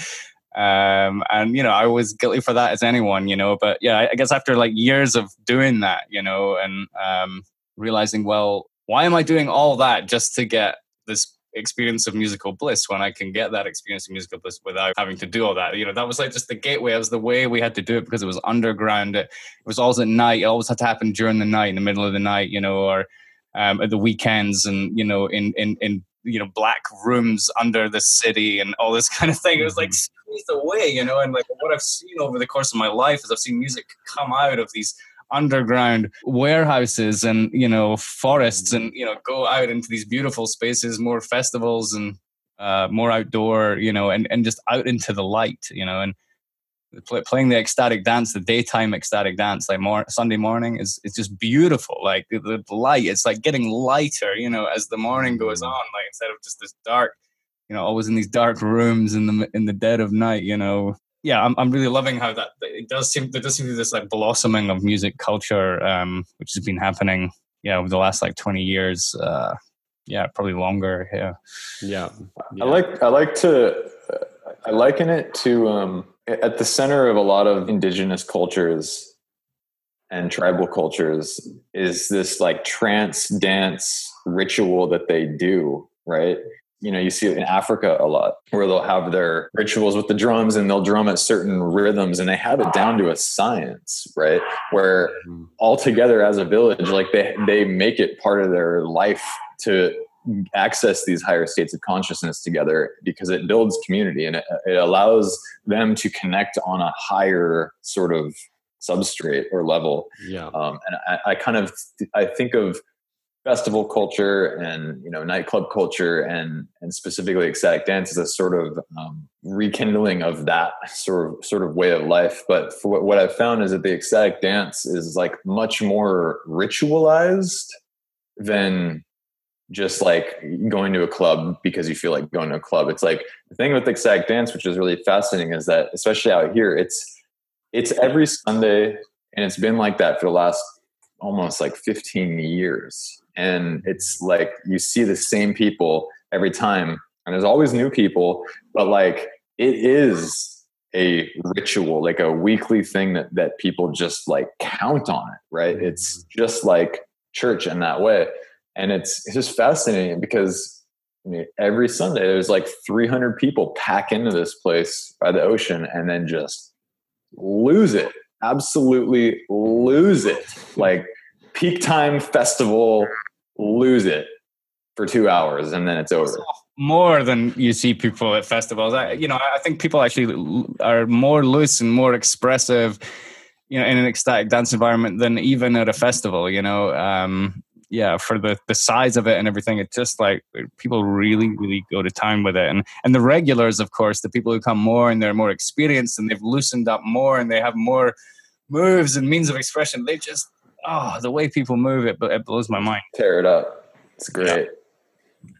[SPEAKER 5] Um, and you know, I was guilty for that as anyone, you know. But yeah, I guess after like years of doing that, you know, and um, realizing, well, why am I doing all that just to get this experience of musical bliss when I can get that experience of musical bliss without having to do all that. You know, that was like just the gateway. It was the way we had to do it because it was underground. It, it was always at night. It always had to happen during the night, in the middle of the night, you know, or um, at the weekends and, you know, in, in, in, you know, black rooms under the city and all this kind of thing. It was like mm-hmm. squeezed away, you know, and like what I've seen over the course of my life is I've seen music come out of these underground warehouses and you know forests and you know go out into these beautiful spaces more festivals and uh, more outdoor you know and, and just out into the light you know and play, playing the ecstatic dance the daytime ecstatic dance like more sunday morning is it's just beautiful. Like the, the light it's like getting lighter you know as the morning goes on like instead of just this dark you know always in these dark rooms in the in the dead of night you know yeah, I'm, I'm really loving how that it does seem there does seem to be this like blossoming of music culture, um, which has been happening, yeah, over the last like 20 years. Uh, yeah, probably longer. Yeah.
[SPEAKER 1] yeah,
[SPEAKER 6] yeah. I like I like to I liken it to um, at the center of a lot of indigenous cultures and tribal cultures is this like trance dance ritual that they do, right? You know you see it in africa a lot where they'll have their rituals with the drums and they'll drum at certain rhythms and they have it down to a science right? Where mm-hmm. all together as a village like they they make it part of their life to access these higher states of consciousness together because it builds community and it, it allows them to connect on a higher sort of substrate or level.
[SPEAKER 1] Yeah.
[SPEAKER 6] Um, and I, I kind of i think of festival culture and you know nightclub culture and and specifically ecstatic dance is a sort of um, rekindling of that sort of sort of way of life but what, what i've found is that the ecstatic dance is like much more ritualized than just like going to a club because you feel like going to a club. It's like the thing with ecstatic dance, which is really fascinating, is that especially out here, it's it's every Sunday, and it's been like that for the last almost like 15 years. And it's like you see the same people every time, and there's always new people, but like it is a ritual, like a weekly thing that that people just like count on it, right? Mm-hmm. It's just like church in that way and it's it's just fascinating because I mean, every Sunday there's like 300 people pack into this place by the ocean and then just lose it, absolutely lose it, like peak time festival, lose it for two hours and then it's over.
[SPEAKER 5] More than you see people at festivals. I, you know, I think people actually are more loose and more expressive, you know, in an ecstatic dance environment than even at a festival. You know, um, yeah, for the the size of it and everything, it's just like people really, really go to town with it. And and the regulars, of course, the people who come more and they're more experienced and they've loosened up more and they have more moves and means of expression. They just oh, the way people move it, but it blows my mind.
[SPEAKER 6] Tear it up. It's great.
[SPEAKER 5] Yeah.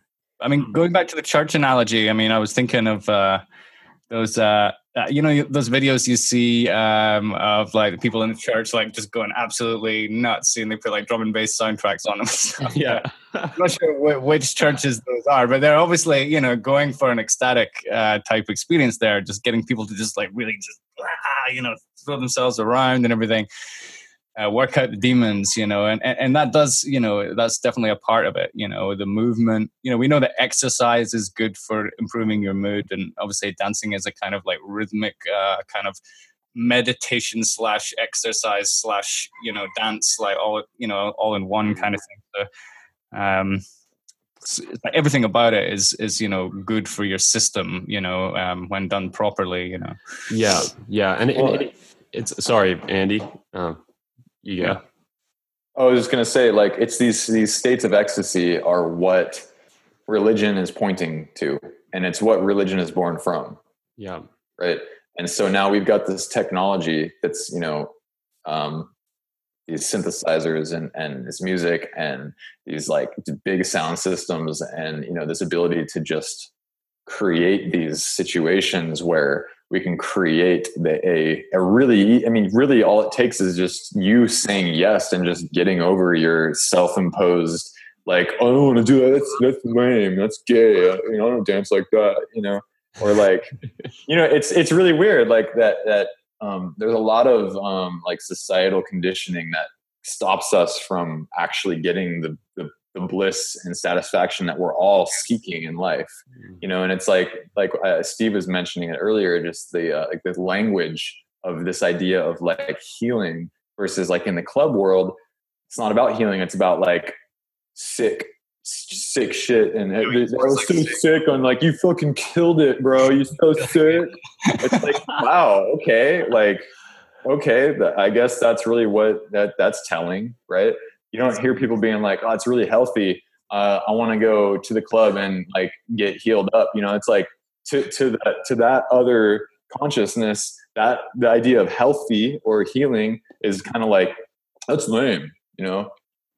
[SPEAKER 5] I mean, going back to the church analogy, I mean, I was thinking of uh, those uh, uh, you know those videos you see um, of like people in the church like just going absolutely nuts and they put like drum and bass soundtracks on them
[SPEAKER 2] yeah.
[SPEAKER 5] I'm not sure which churches those are but they're obviously you know going for an ecstatic uh, type experience there just getting people to just like really just ah, you know throw themselves around and everything uh, work out the demons, you know, and, and, and that does, you know, that's definitely a part of it, you know, the movement, you know, we know that exercise is good for improving your mood. And obviously dancing is a kind of like rhythmic, uh, kind of meditation slash exercise slash, you know, dance, like all, you know, all in one kind of thing. So, um, everything about it is is you know good for your system you know um, when done properly you know
[SPEAKER 1] yeah yeah and, and it, it's sorry andy um, yeah.
[SPEAKER 6] I was just gonna say, like, it's these these states of ecstasy are what religion is pointing to, and it's what religion is born from.
[SPEAKER 1] Yeah.
[SPEAKER 6] Right. And so now we've got this technology that's, you know, um, these synthesizers and and this music and these like big sound systems and you know this ability to just create these situations where we can create the, a, a really i mean really all it takes is just you saying yes and just getting over your self-imposed like oh, i don't want to do that that's, that's lame that's gay you know i don't dance like that you know? Or like you know it's it's really weird like that that um, there's a lot of um, like societal conditioning that stops us from actually getting the, the the bliss and satisfaction that we're all seeking in life mm. you know and it's like like uh, steve was mentioning it earlier just the uh, like the language of this idea of like healing versus like in the club world it's not about healing it's about like sick sick shit and it, it, I was so sick. on like you fucking killed it bro you so sick. It's like wow okay like okay i guess that's really what that that's telling right you don't hear people being like, "Oh, it's really healthy. Uh, I want to go to the club and like get healed up." You know, it's like to to that to that other consciousness that the idea of healthy or healing is kind of like that's lame. You know,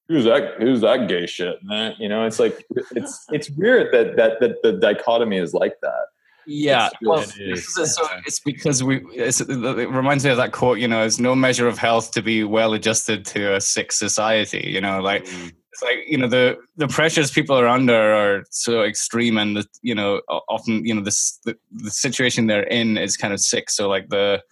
[SPEAKER 6] who's that? Who's that gay shit? Man? You know, it's like it's it's weird that that that the dichotomy is like that.
[SPEAKER 5] Yeah, well, it so it's because we. It's, it reminds me of that quote. You know, it's no measure of health to be well adjusted to a sick society. You know, like mm. it's like you know the the pressures people are under are so extreme, and the you know often you know this the, the situation they're in is kind of sick. So like the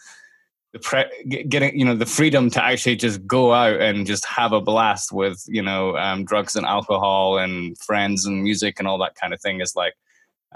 [SPEAKER 5] the pre- getting you know the freedom to actually just go out and just have a blast with you know um, drugs and alcohol and friends and music and all that kind of thing is like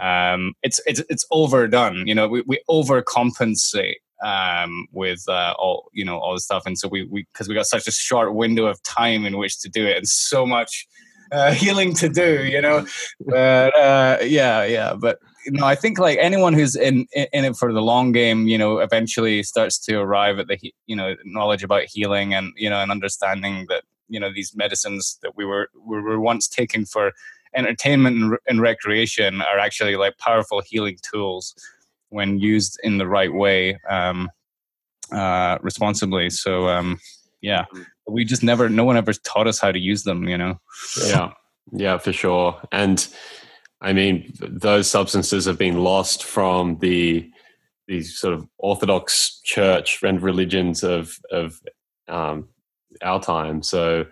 [SPEAKER 5] um, it's it's it's overdone. You know, we, we overcompensate um, with uh, all you know all the stuff, and so we we because we got such a short window of time in which to do it, and so much uh, healing to do. You know, but uh, yeah, yeah, but. You know, I think like anyone who's in in it for the long game, you know, eventually starts to arrive at the you know knowledge about healing and you know and understanding that you know these medicines that we were we were once taking for entertainment and, and recreation are actually like powerful healing tools when used in the right way um, uh, responsibly. So um, yeah, we just never, no one ever taught us how to use them. You know.
[SPEAKER 1] Yeah. Yeah, for sure. And I mean, those substances have been lost from the these sort of orthodox church and religions of of um, our time. So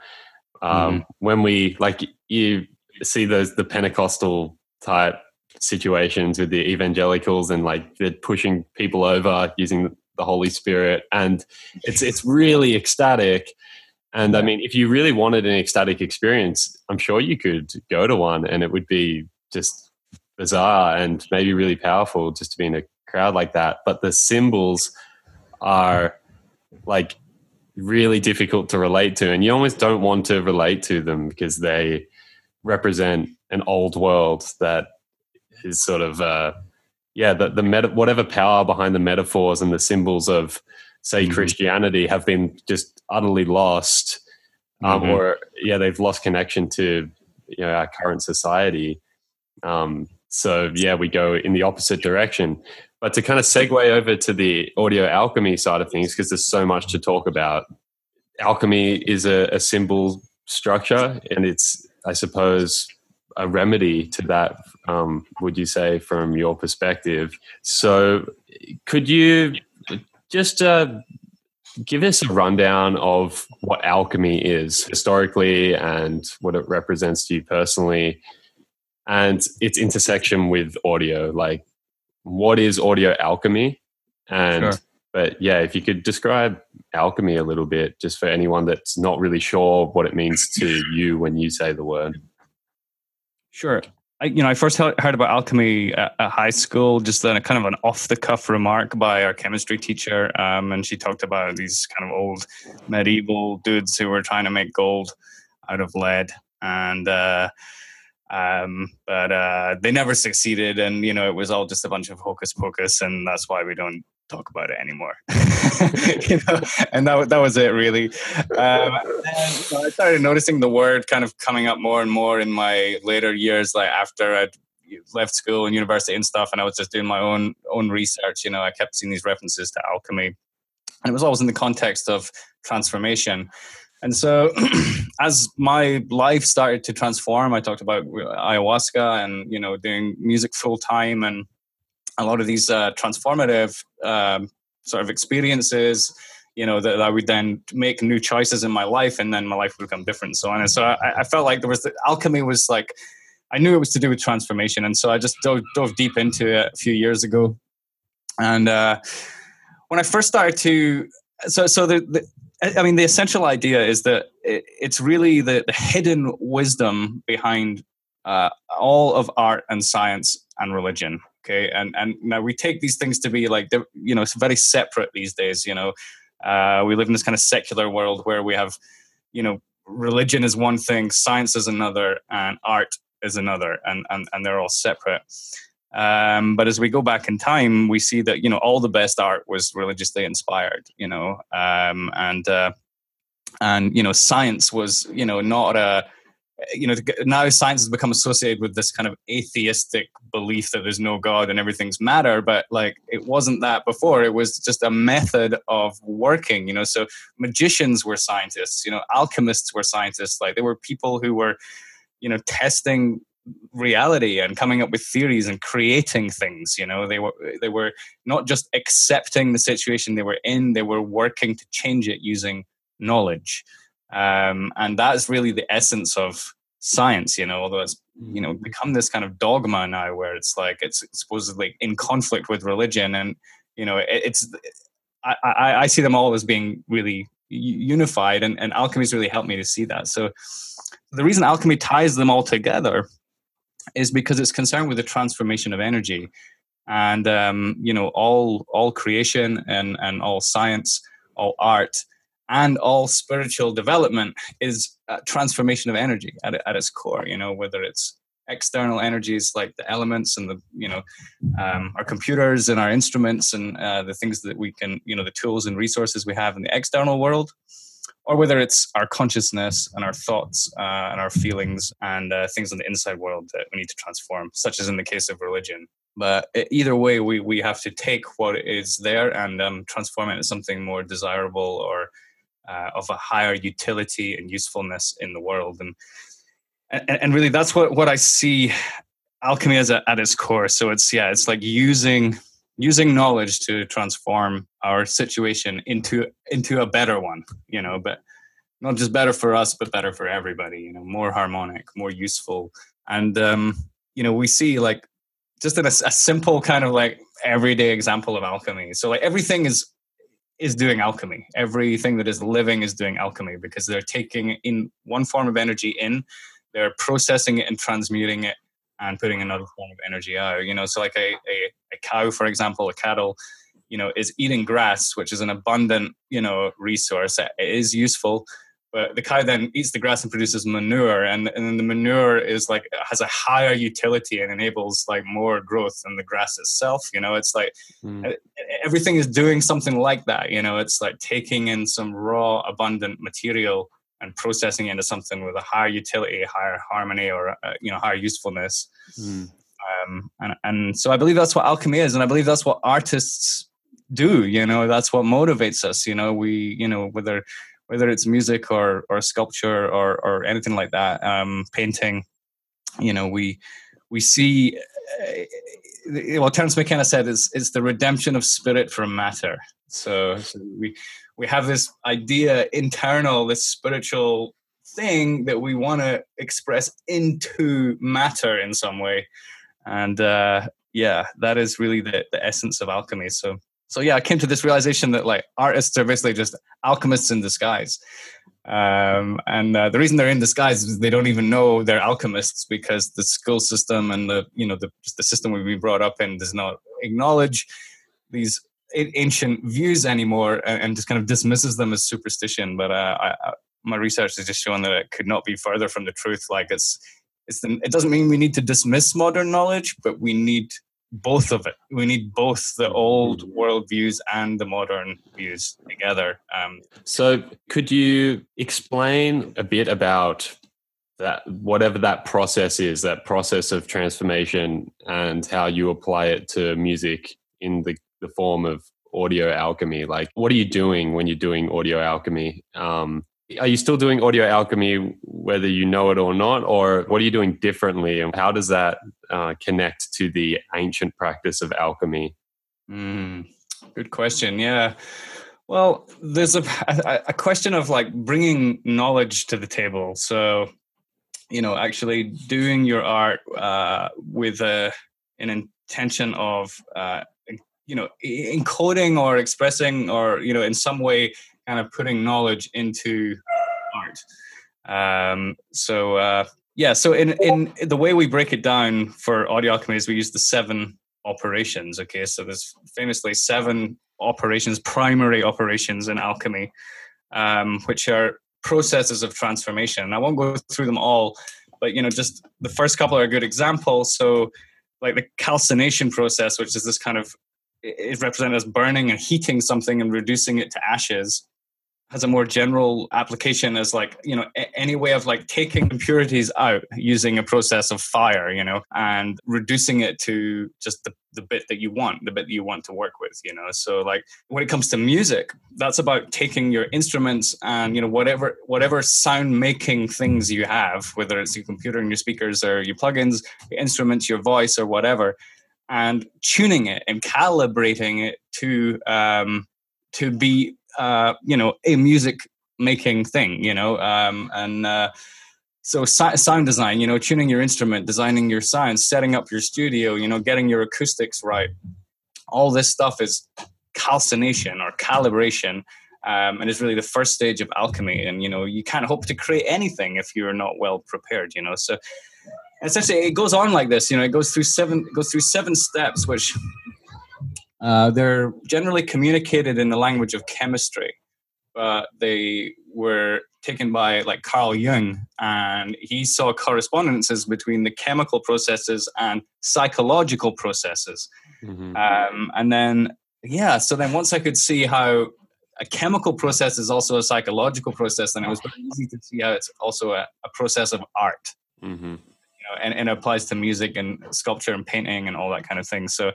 [SPEAKER 1] um, mm-hmm. when we like you see those the Pentecostal type situations with the evangelicals and like they're pushing people over using the Holy Spirit, and it's it's really ecstatic. And I mean, if you really wanted an ecstatic experience, I'm sure you could go to one, and it would be just bizarre and maybe really powerful just to be in a crowd like that. But the symbols are like really difficult to relate to, and you almost don't want to relate to them because they represent an old world that is sort of uh, yeah the the meta- whatever power behind the metaphors and the symbols of say mm-hmm. Christianity have been just utterly lost, um, mm-hmm. or yeah they've lost connection to you know our current society. Um, so yeah, we go in the opposite direction. But to kind of segue over to the audio alchemy side of things, because there's so much to talk about. Alchemy is a, a symbol structure, and it's I suppose a remedy to that. Um, would you say, from your perspective? So, could you just uh, give us a rundown of what alchemy is historically and what it represents to you personally, and its intersection with audio? Like, what is audio alchemy? And sure. But yeah, if you could describe alchemy a little bit, just for anyone that's not really sure what it means to you when you say the word.
[SPEAKER 5] Sure. I, you know, I first heard about alchemy at, high school, just a kind of an off the cuff remark by our chemistry teacher. Um, and she talked about these kind of old medieval dudes who were trying to make gold out of lead. And, uh, um, but uh, they never succeeded, and you know it was all just a bunch of hocus pocus, and that's why we don't talk about it anymore. you know, and that that was it really. Um, and I started noticing the word kind of coming up more and more in my later years, like after I'd left school and university and stuff, and I was just doing my own own research. You know, I kept seeing these references to alchemy, and it was always in the context of transformation. And so, as my life started to transform, I talked about ayahuasca and you know doing music full time and a lot of these uh, transformative um, sort of experiences. You know that I would then make new choices in my life, and then my life would become different, and so on. And so I, I felt like there was the alchemy was like I knew it was to do with transformation, and so I just dove, dove deep into it a few years ago. And uh, when I first started to, so so the, the I mean, the essential idea is that it's really the, the hidden wisdom behind uh, all of art and science and religion. Okay, and and now we take these things to be like they're you know it's very separate these days. You know, uh, we live in this kind of secular world where we have you know religion is one thing, science is another, and art is another, and and and they're all separate. Um, but as we go back in time, we see that you know all the best art was religiously inspired. You know, um, and uh, and you know science was you know not a you know now science has become associated with this kind of atheistic belief that there's no god and everything's matter but like it wasn't that before. It was just a method of working you know? So magicians were scientists you know? Alchemists were scientists. Like they were people who were you know testing reality and coming up with theories and creating things you know? They were they were not just accepting the situation they were in they were working to change it using knowledge um, and that's really the essence of science you know although it's you know mm-hmm. become this kind of dogma now where it's like it's supposedly in conflict with religion and you know it, it's I, I, I see them all as being really unified and, and alchemy's really helped me to see that so the reason alchemy ties them all together is because it's concerned with the transformation of energy and um, you know all all creation and and all science all art and all spiritual development is transformation of energy at, at its core you know whether it's external energies like the elements and the you know um, our computers and our instruments and uh, the things that we can you know the tools and resources we have in the external world or whether it's our consciousness and our thoughts uh, and our feelings and uh, things in the inside world that we need to transform, such as in the case of religion. But either way, we, we have to take what is there and um, transform it into something more desirable or uh, of a higher utility and usefulness in the world. And and, and really that's what what I see alchemy as a, at its core. So it's yeah, it's like using using knowledge to transform our situation into into a better one. You know, but not just better for us, but better for everybody. You know, more harmonic, more useful, and um, you know, we see like just in a, a simple kind of like everyday example of alchemy. So like everything is is doing alchemy. Everything that is living is doing alchemy because they're taking in one form of energy in, they're processing it and transmuting it and putting another form of energy out. You know, so like a, a, a cow, for example, a cattle, you know, is eating grass, which is an abundant, you know, resource. It is useful, but the cow then eats the grass and produces manure and, and then the manure is like has a higher utility and enables like more growth than the grass itself you know? It's like mm. everything is doing something like that you know? It's like taking in some raw abundant material and processing into something with a higher utility higher harmony or uh, you know higher usefulness. Mm. um, and, and so i believe that's what alchemy is and i believe that's what artists do you know? That's what motivates us you know? We you know whether whether it's music or or sculpture or or anything like that, um, painting. You know, we we see. Uh, what Terence McKenna said is it's the redemption of spirit from matter. So, so we we have this idea internal, this spiritual thing that we want to express into matter in some way, and uh, yeah, that is really the the essence of alchemy. So so yeah, I came to this realization that like artists are basically just alchemists in disguise. Um, and uh, the reason they're in disguise is they don't even know they're alchemists because the school system and the you know the the system we've been brought up in does not acknowledge these ancient views anymore and, and just kind of dismisses them as superstition. But uh, I, I, my research has just shown that it could not be further from the truth. Like it's it's the, it doesn't mean we need to dismiss modern knowledge, but we need both of it. We need both the old mm-hmm. world views and the modern views together. Um,
[SPEAKER 1] so, could you explain a bit about that, whatever that process is, that process of transformation, and how you apply it to music in the, the form of audio alchemy? Like, what are you doing when you're doing audio alchemy? Um, are you still doing audio alchemy whether you know it or not or what are you doing differently and how does that uh, connect to the ancient practice of alchemy?
[SPEAKER 5] Mm, good question yeah. Well there's a, a, question of like bringing knowledge to the table. So you know actually doing your art uh, with a, an intention of uh, you know encoding or expressing or you know in some way kind of putting knowledge into art. Um, so uh, yeah, so in in the way we break it down for audio alchemy is we use the seven operations. Okay, so there's famously seven operations, primary operations in alchemy, um, which are processes of transformation. I won't go through them all, but you know, just the first couple are a good example. So, like the calcination process, which is this kind of is represented as burning and heating something and reducing it to ashes has a more general application as like you know a- any way of like taking impurities out using a process of fire you know and reducing it to just the, the bit that you want the bit that you want to work with you know. So like when it comes to music that's about taking your instruments and you know whatever whatever sound making things you have whether it's your computer and your speakers or your plugins your instruments your voice or whatever and tuning it and calibrating it to um to be uh, you know a music making thing you know um, and uh, so sound design you know tuning your instrument designing your sound setting up your studio you know getting your acoustics right. All this stuff is calcination or calibration um, and it's really the first stage of alchemy and you know you can't hope to create anything if you're not well prepared you know so essentially it goes on like this you know it goes through seven goes through seven steps which uh, they're generally communicated in the language of chemistry, but they were taken by like Carl Jung, and he saw correspondences between the chemical processes and psychological processes. Mm-hmm. Um, and then, yeah, so then once I could see how a chemical process is also a psychological process, then it was very easy to see how it's also a, a process of art. Mm-hmm. You know, and, and it applies to music and sculpture and painting and all that kind of thing. So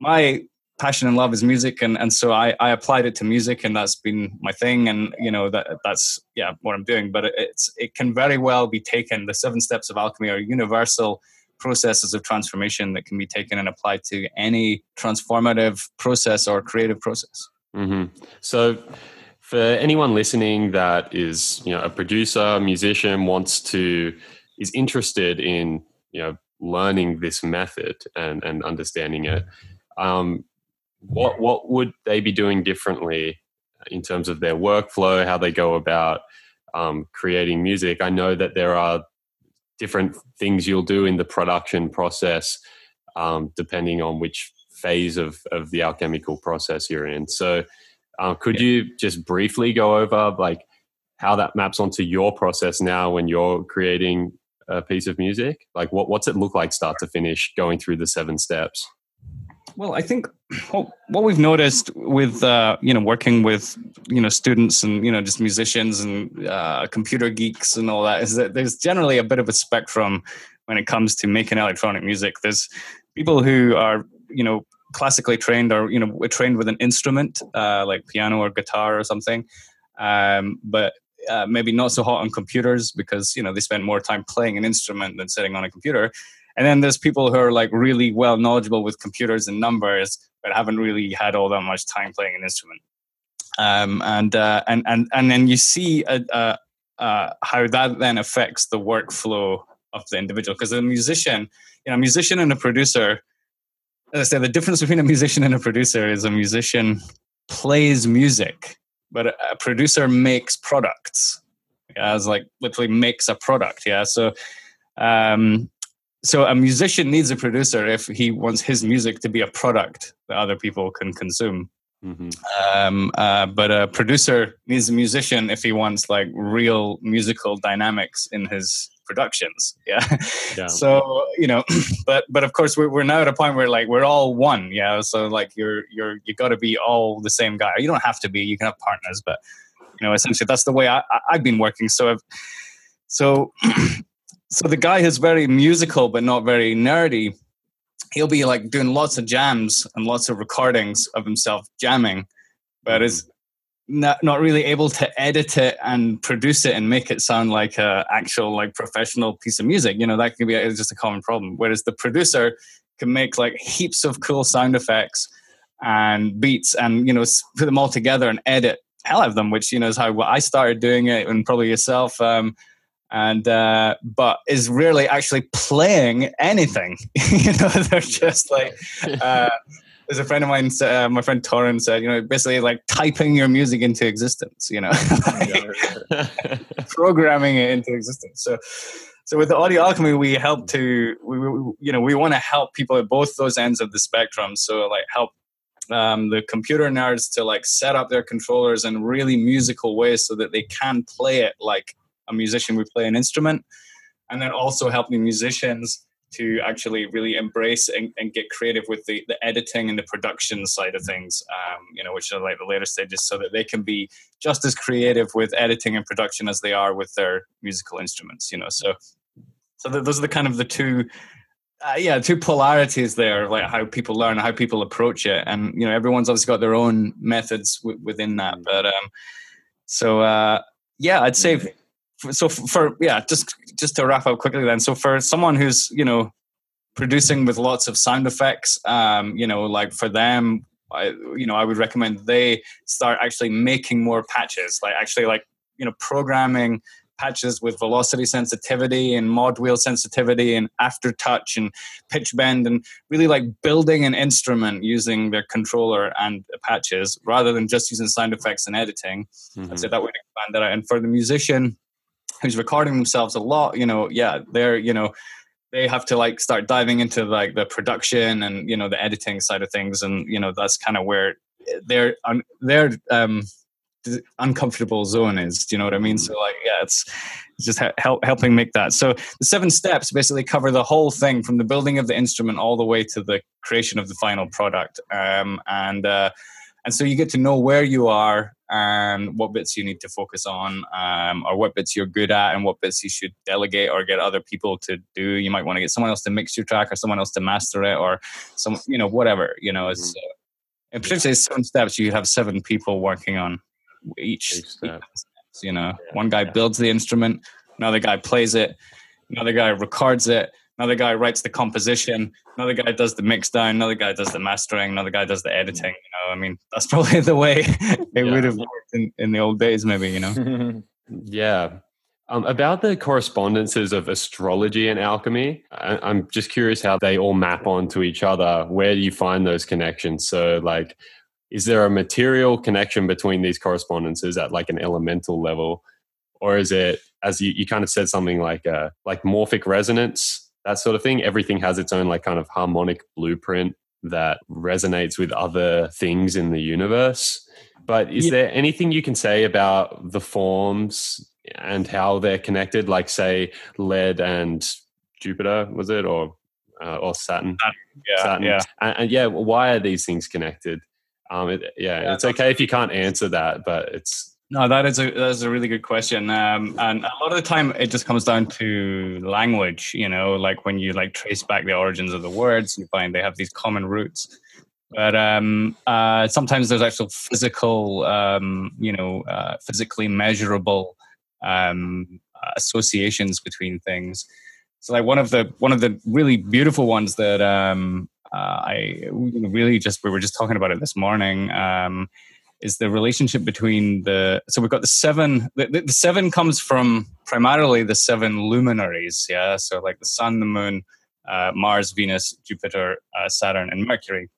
[SPEAKER 5] my passion and love is music and and so I, I applied it to music and that's been my thing and you know that that's yeah what i'm doing but it's it can very well be taken the seven steps of alchemy are universal processes of transformation that can be taken and applied to any transformative process or creative process
[SPEAKER 1] mm-hmm. so for anyone listening that is you know a producer musician wants to is interested in you know learning this method and and understanding it um, what what would they be doing differently in terms of their workflow, how they go about um, creating music? I know that there are different things you'll do in the production process, um, depending on which phase of of the alchemical process you're in. So, uh, could yeah. you just briefly go over like how that maps onto your process now when you're creating a piece of music? Like, what what's it look like start to finish, going through the seven steps?
[SPEAKER 5] Well, I think what, what we've noticed with uh, you know working with you know students and you know just musicians and uh, computer geeks and all that is that there's generally a bit of a spectrum when it comes to making electronic music. There's people who are you know classically trained or you know trained with an instrument uh, like piano or guitar or something, um, but uh, maybe not so hot on computers because you know they spend more time playing an instrument than sitting on a computer and then there's people who are like really well knowledgeable with computers and numbers, but haven't really had all that much time playing an instrument. Um, and, uh, and and and then you see uh, uh, uh, how that then affects the workflow of the individual. Because a musician, you know, a musician and a producer, as I said, the difference between a musician and a producer is a musician plays music, but a, producer makes products. Yeah, as like literally makes a product. Yeah, so um, so a musician needs a producer if he wants his music to be a product that other people can consume. Mm-hmm. Um, uh, but a producer needs a musician if he wants like real musical dynamics in his productions. Yeah. yeah. So you know, but but of course we're we're now at a point where like we're all one. Yeah. So like you're you're you got to be all the same guy. You don't have to be. You can have partners, but you know, essentially that's the way I, I have been working. So I've so so the guy who's very musical but not very nerdy he'll be like doing lots of jams and lots of recordings of himself jamming but is not, not really able to edit it and produce it and make it sound like a actual like professional piece of music. You know that can be a, just a common problem. Whereas the producer can make like heaps of cool sound effects and beats and you know put them all together and edit hell of them which you know is how i started doing it and probably yourself um, and uh, but is rarely actually playing anything. you know, they're just like. Uh, there's a friend of mine, uh, my friend Torrin said, you know, basically like typing your music into existence, you know, programming it into existence. So, so with the audio alchemy, we help to, we, we you know, we want to help people at both those ends of the spectrum. So, like, help um, the computer nerds to like set up their controllers in really musical ways so that they can play it like a musician would play an instrument, and then also helping musicians to actually really embrace and, and, get creative with the, the editing and the production side of things, um, you know, which are like the later stages, so that they can be just as creative with editing and production as they are with their musical instruments, you know. So, so those are the kind of the two, uh, yeah, two polarities there, like how people learn, how people approach it, and you know, everyone's obviously got their own methods w- within that. But um, so uh, yeah, I'd say so for yeah just just to wrap up quickly then. So for someone who's you know producing with lots of sound effects um you know like for them I, you know i would recommend they start actually making more patches like actually like you know programming patches with velocity sensitivity and mod wheel sensitivity and aftertouch and pitch bend and really like building an instrument using their controller and patches rather than just using sound effects and editing. Mm-hmm. i'd say that would expand that out. And for the musician who's recording themselves a lot, you know, yeah, they're, you know, they have to like start diving into like the production and, you know, the editing side of things. And, you know, that's kind of where their, their, um, uncomfortable zone is. Do you know what I mean? So like, yeah, it's, it's just help, helping make that. So the seven steps basically cover the whole thing from the building of the instrument all the way to the creation of the final product. Um, and, uh, and so you get to know where you are and what bits you need to focus on um, or what bits you're good at and what bits you should delegate or get other people to do. You might want to get someone else to mix your track or someone else to master it or some you know whatever you know it's mm-hmm. in particular seven steps you have seven people working on each,
[SPEAKER 1] Each step.
[SPEAKER 5] you know. One guy builds the instrument another guy plays it another guy records it another guy writes the composition another guy does the mix down another guy does the mastering another guy does the editing you know i mean that's probably the way it
[SPEAKER 1] Yeah.
[SPEAKER 5] would have worked in, in the old days maybe you know
[SPEAKER 1] Yeah. Um, about the correspondences of astrology and alchemy, I, I'm just curious how they all map onto each other. Where do you find those connections? So, like, is there a material connection between these correspondences at like an elemental level, or is it, as you, you kind of said, something like uh, like morphic resonance, that sort of thing? Everything has its own like kind of harmonic blueprint that resonates with other things in the universe. But is
[SPEAKER 5] Yeah.
[SPEAKER 1] there anything you can say about the forms and how they're connected? Like, say, lead and Jupiter, was it, or uh, or Saturn?
[SPEAKER 5] yeah
[SPEAKER 1] Saturn.
[SPEAKER 5] yeah
[SPEAKER 1] And, and yeah, why are these things connected? Um, it, yeah,
[SPEAKER 5] Yeah,
[SPEAKER 1] it's okay if you can't answer that, but it's
[SPEAKER 5] No, that is a that is a really good question. Um, and a lot of the time, it just comes down to language. You know, like when you like trace back the origins of the words, you find they have these common roots. But um, uh, sometimes there's actual physical, um, you know, uh, physically measurable um, associations between things. So, like one of the one of the really beautiful ones that um, uh, I really just we were just talking about it this morning. Is the relationship between the so we've got the seven the, the, seven comes from primarily the seven luminaries yeah? So like the sun the moon uh, mars venus jupiter uh, saturn and mercury.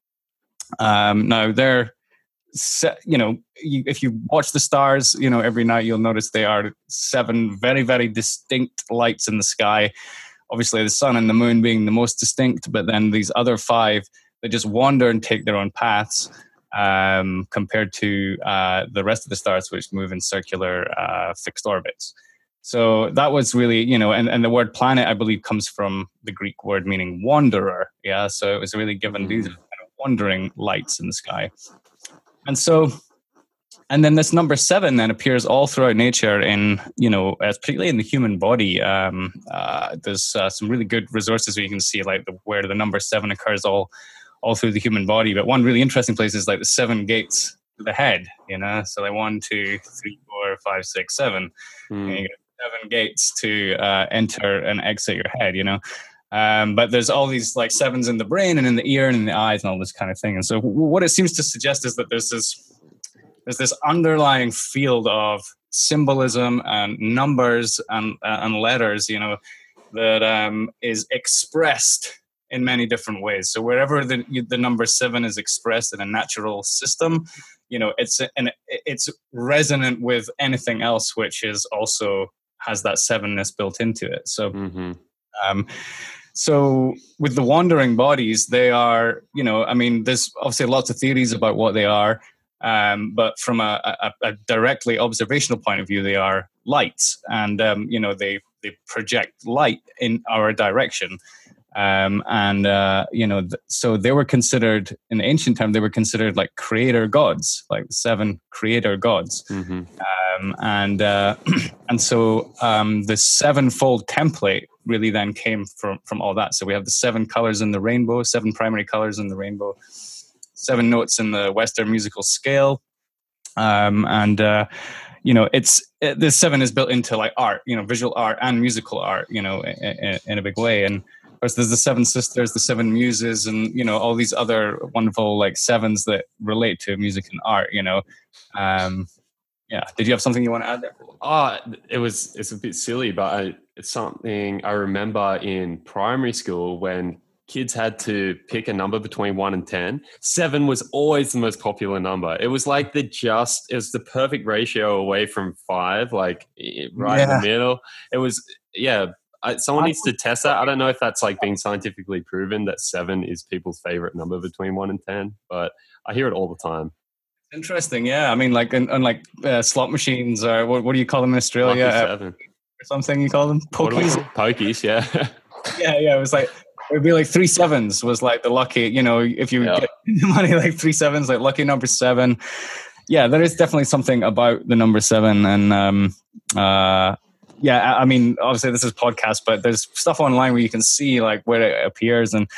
[SPEAKER 5] Um, now they're you know if you watch the stars you know every night you'll notice they are seven very very distinct lights in the sky. Obviously the sun and the moon being the most distinct but then these other five they just wander and take their own paths um, compared to uh, the rest of the stars, which move in circular uh, fixed orbits. So that was really, you know, and, and the word planet, I believe, comes from the Greek word meaning wanderer. Yeah. So it was really given these kind of wandering lights in the sky. And so, and then this number seven then appears all throughout nature in, you know, as particularly in the human body. Um, uh, there's uh, some really good resources where you can see like the, where the number seven occurs all all through the human body. But one really interesting place is like the seven gates to the head, you know? So like one, two, three, four, five, six, seven. And you get seven gates to uh, enter and exit your head, you know? Um, but there's all these like sevens in the brain and in the ear and in the eyes and all this kind of thing. And so w- what it seems to suggest is that there's this there's this underlying field of symbolism and numbers and uh, and letters, you know, that um, is expressed in many different ways. So wherever the the number seven is expressed in a natural system, you know, it's and it's resonant with anything else which is also has that sevenness built into it. So
[SPEAKER 1] hmm
[SPEAKER 5] um, so with the wandering bodies, they are, you know, I mean, there's obviously lots of theories about what they are, um, but from a, a, a directly observational point of view, they are lights, and um, you know, they they project light in our direction. Um, and uh, you know, th- so they were considered in ancient time. They were considered like creator gods, like seven creator gods
[SPEAKER 1] hmm
[SPEAKER 5] um, and uh, and so um, the sevenfold template really then came from from all that. So we have the seven colors in the rainbow, seven primary colors in the rainbow, seven notes in the Western musical scale, um, and uh, you know it's it, the seven is built into like art, you know, visual art and musical art, you know, in, in a big way. And course, there's the seven sisters, the seven muses, and you know all these other wonderful like sevens that relate to music and art. You know. Um, yeah. Did you have something you want to add there?
[SPEAKER 1] Oh, it was it's a bit silly, but I, it's something I remember in primary school when kids had to pick a number between one and ten. Seven was always the most popular number. It was like the just it was the perfect ratio away from five, like right in the middle. It was yeah. I, someone needs to test that. I don't know if that's like being scientifically proven that seven is people's favorite number between one and ten, but I hear it all the time.
[SPEAKER 5] Interesting. Yeah. I mean, like, and, and like uh, slot machines, or what, what do you call them in Australia? Uh,
[SPEAKER 1] seven.
[SPEAKER 5] or something you call them? Pokies.
[SPEAKER 1] Pokies, yeah.
[SPEAKER 5] Yeah. Yeah. It was like, it would be like three sevens was like the lucky, you know, if you
[SPEAKER 6] Yeah.
[SPEAKER 5] get money, like three sevens, like lucky number seven. Yeah. There is definitely something about the number seven. And, um, uh, yeah, I mean, obviously this is podcast, but there's stuff online where you can see like where it appears and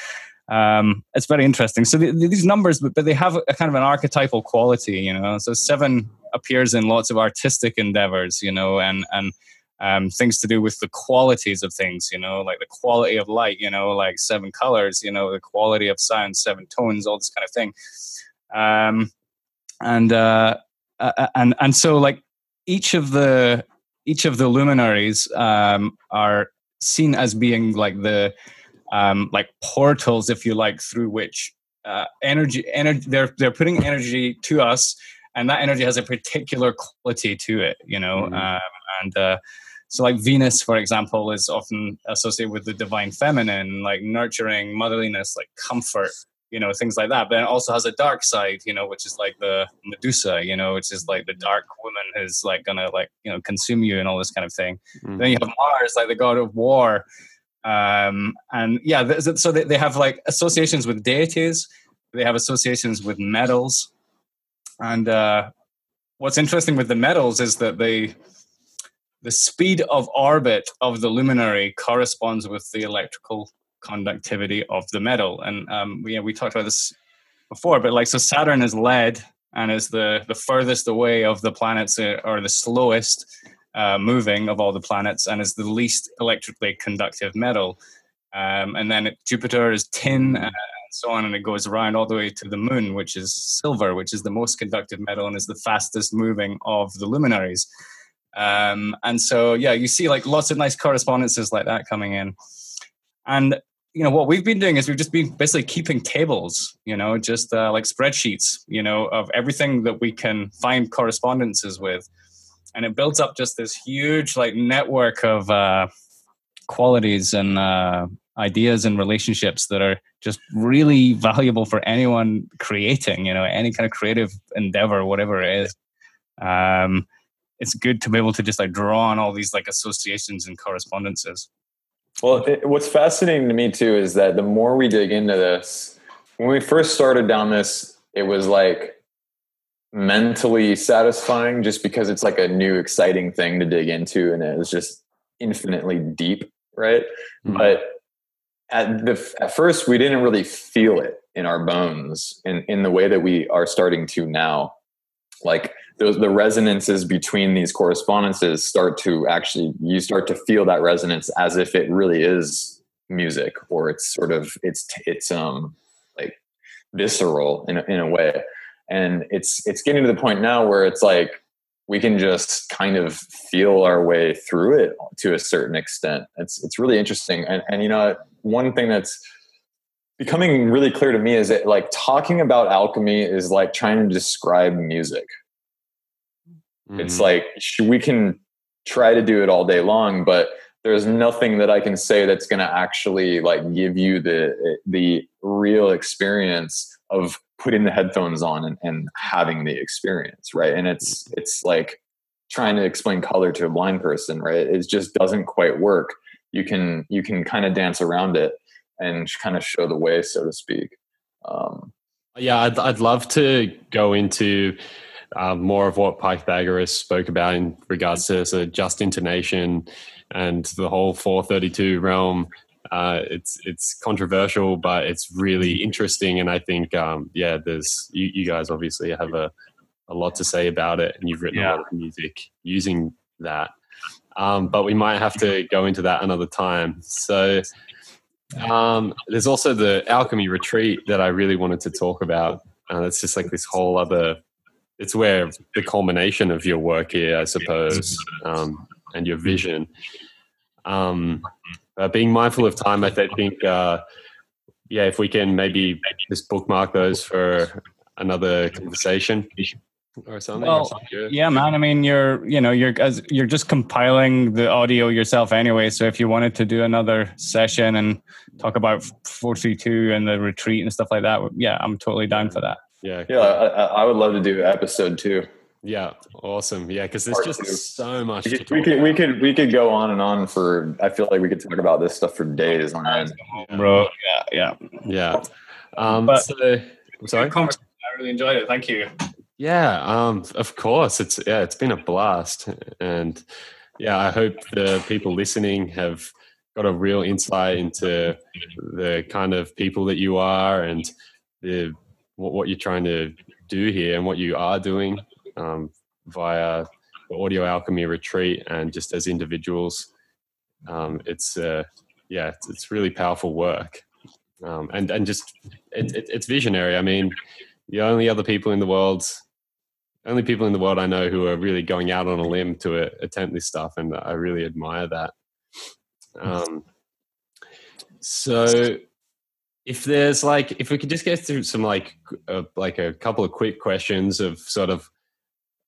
[SPEAKER 5] um, it's very interesting. So the, these numbers, but, they have a kind of an archetypal quality, you know. So seven appears in lots of artistic endeavors, you know, and and um, things to do with the qualities of things, you know, like the quality of light, you know, like seven colors, you know, the quality of sound, seven tones, all this kind of thing. Um, and uh, and and so like each of the each of the luminaries um, are seen as being like the um, like portals, if you like, through which uh, energy energy they're they're putting energy to us, and that energy has a particular quality to it, you know, mm-hmm. um, and. Uh, so, like Venus, for example, is often associated with the divine feminine, like nurturing, motherliness, like comfort, you know, things like that. But it also has a dark side, you know, which is like the Medusa, you know, which is like the dark woman who's like gonna like you know consume you and all this kind of thing. Mm-hmm. Then you have Mars, like the god of war, um, and yeah, so they have like associations with deities. They have associations with metals, and uh, what's interesting with the metals is that they the speed of orbit of the luminary corresponds with the electrical conductivity of the metal. And um, we, we talked about this before, but like, so Saturn is lead and is the, the furthest away of the planets uh, or the slowest uh, moving of all the planets and is the least electrically conductive metal. Um, and then Jupiter is tin and so on, and it goes around all the way to the moon, which is silver, which is the most conductive metal and is the fastest moving of the luminaries. Um, and so, yeah, you see like lots of nice correspondences like that coming in. And you know what we've been doing is we've just been basically keeping tables, you know, just uh, like spreadsheets, you know, of everything that we can find correspondences with, and it builds up just this huge like network of uh, qualities and uh, ideas and relationships that are just really valuable for anyone creating, you know, any kind of creative endeavor, whatever it is. Um, it's good to be able to just like draw on all these like associations and correspondences.
[SPEAKER 6] Well, it, what's fascinating to me too is that the more we dig into this, when we first started down this, it was like mentally satisfying just because it's like a new exciting thing to dig into and it was just infinitely deep, right? Mm-hmm. But at the at first we didn't really feel it in our bones in in the way that we are starting to now. Like those the resonances between these correspondences start to actually you start to feel that resonance as if it really is music or it's sort of it's it's um like visceral in a, in a way. And it's it's getting to the point now where it's like we can just kind of feel our way through it to a certain extent. It's it's really interesting. And and you know one thing that's becoming really clear to me is that like talking about alchemy is like trying to describe music Mm-hmm. It's like we can try to do it all day long, but there's nothing that I can say that's going to actually like give you the the real experience of putting the headphones on and, and having the experience, right? And it's it's like trying to explain color to a blind person, right? It just doesn't quite work. You can you can kind of dance around it and kind of show the way, so to speak. Um,
[SPEAKER 1] yeah, I'd I'd love to go into um, more of what Pythagoras spoke about in regards to just intonation and the whole 432 realm. Uh, it's it's controversial, but it's really interesting, and I think um, yeah, there's you, you, guys obviously have a, a lot to say about it, and you've written yeah. a lot of music using that. Um, but we might have to go into that another time. So um, there's also the alchemy retreat that I really wanted to talk about. Uh, it's just like this whole other it's where the culmination of your work here, I suppose, um, and your vision. Um, uh, being mindful of time, I think, uh, yeah, if we can maybe just bookmark those for another conversation or something.
[SPEAKER 5] Well, or yeah, man. I mean, you're you know you're as you're just compiling the audio yourself anyway. So if you wanted to do another session and talk about four three two and the retreat and stuff like that, yeah, I'm totally down for that.
[SPEAKER 1] Yeah.
[SPEAKER 6] Yeah. I, I, would love to do episode two.
[SPEAKER 1] Yeah. Awesome. Yeah. Cause there's Part just two. so much.
[SPEAKER 6] We could, we could, we could, we could go on and on for, I feel like we could talk about this stuff for days on end.
[SPEAKER 5] Bro. Yeah. Yeah.
[SPEAKER 1] Yeah. Um, but, so, I'm sorry.
[SPEAKER 5] I really enjoyed it. Thank you.
[SPEAKER 1] Yeah. Um, of course it's, yeah, it's been a blast and yeah, I hope the people listening have got a real insight into the kind of people that you are and the what, what you're trying to do here and what you are doing um, via the Audio Alchemy retreat and just as individuals. Um, it's uh, yeah, it's, it's, really powerful work, um, and and just it, it, it's visionary. I mean, the only other people in the world, only people in the world I know who are really going out on a limb to uh, attempt this stuff, and I really admire that. Um, so if there's like if we could just get through some like uh, like a couple of quick questions of sort of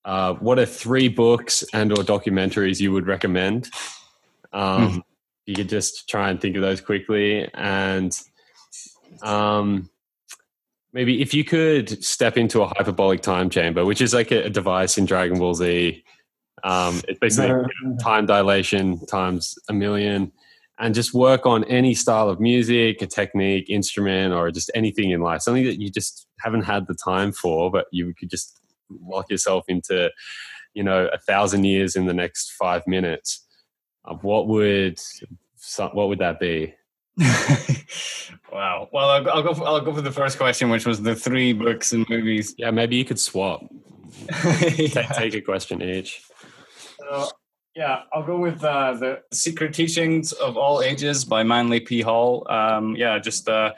[SPEAKER 1] uh, what are three books and or documentaries you would recommend um, mm. you could just try and think of those quickly and um, maybe if you could step into a hyperbolic time chamber which is like a, a device in dragon ball z um, it's basically time dilation times a million and just work on any style of music, a technique, instrument, or just anything in life, something that you just haven't had the time for, but you could just lock yourself into, you know, a thousand years in the next five minutes. Uh, what would what would that be?
[SPEAKER 5] wow. Well, I'll, I'll, go. For, I'll go for the first question, which was the three books and movies.
[SPEAKER 1] Yeah, maybe you could swap. yeah. take, take a question each.
[SPEAKER 5] So yeah, I'll go with uh, the Secret Teachings of All Ages by Manly P. Hall. Um, yeah, just uh,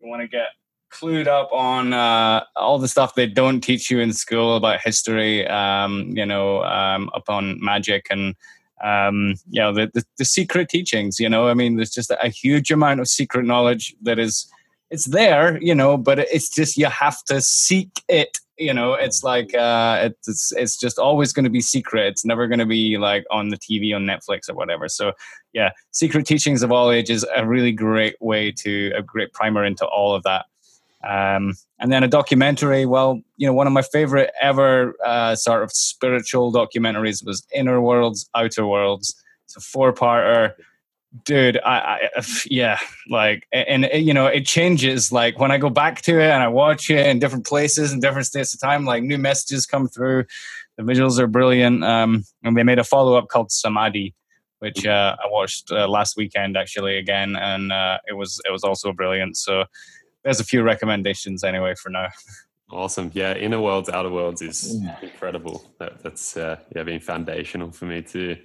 [SPEAKER 5] you want to get clued up on uh, all the stuff they don't teach you in school about history, um, you know, um, upon magic and um, you know the, the, the secret teachings. You know, I mean, there's just a huge amount of secret knowledge that is it's there, you know, but it's just you have to seek it you know? It's like uh it's it's just always going to be secret. It's never going to be like on the tv on netflix or whatever. So yeah secret teachings of all ages a really great way to a great primer into all of that. Um and then a documentary well you know one of my favorite ever uh sort of spiritual documentaries was inner worlds outer worlds. It's a four-parter dude I, I, yeah like and, and, you know it changes like when i go back to it and i watch it in different places and different states of time like new messages come through. The visuals are brilliant um and they made a follow-up called samadhi which uh, i watched uh, last weekend actually again and uh, it was it was also brilliant. So there's a few recommendations anyway for now.
[SPEAKER 1] Awesome. Yeah inner worlds outer worlds is incredible. That, that's uh, yeah been foundational for me too.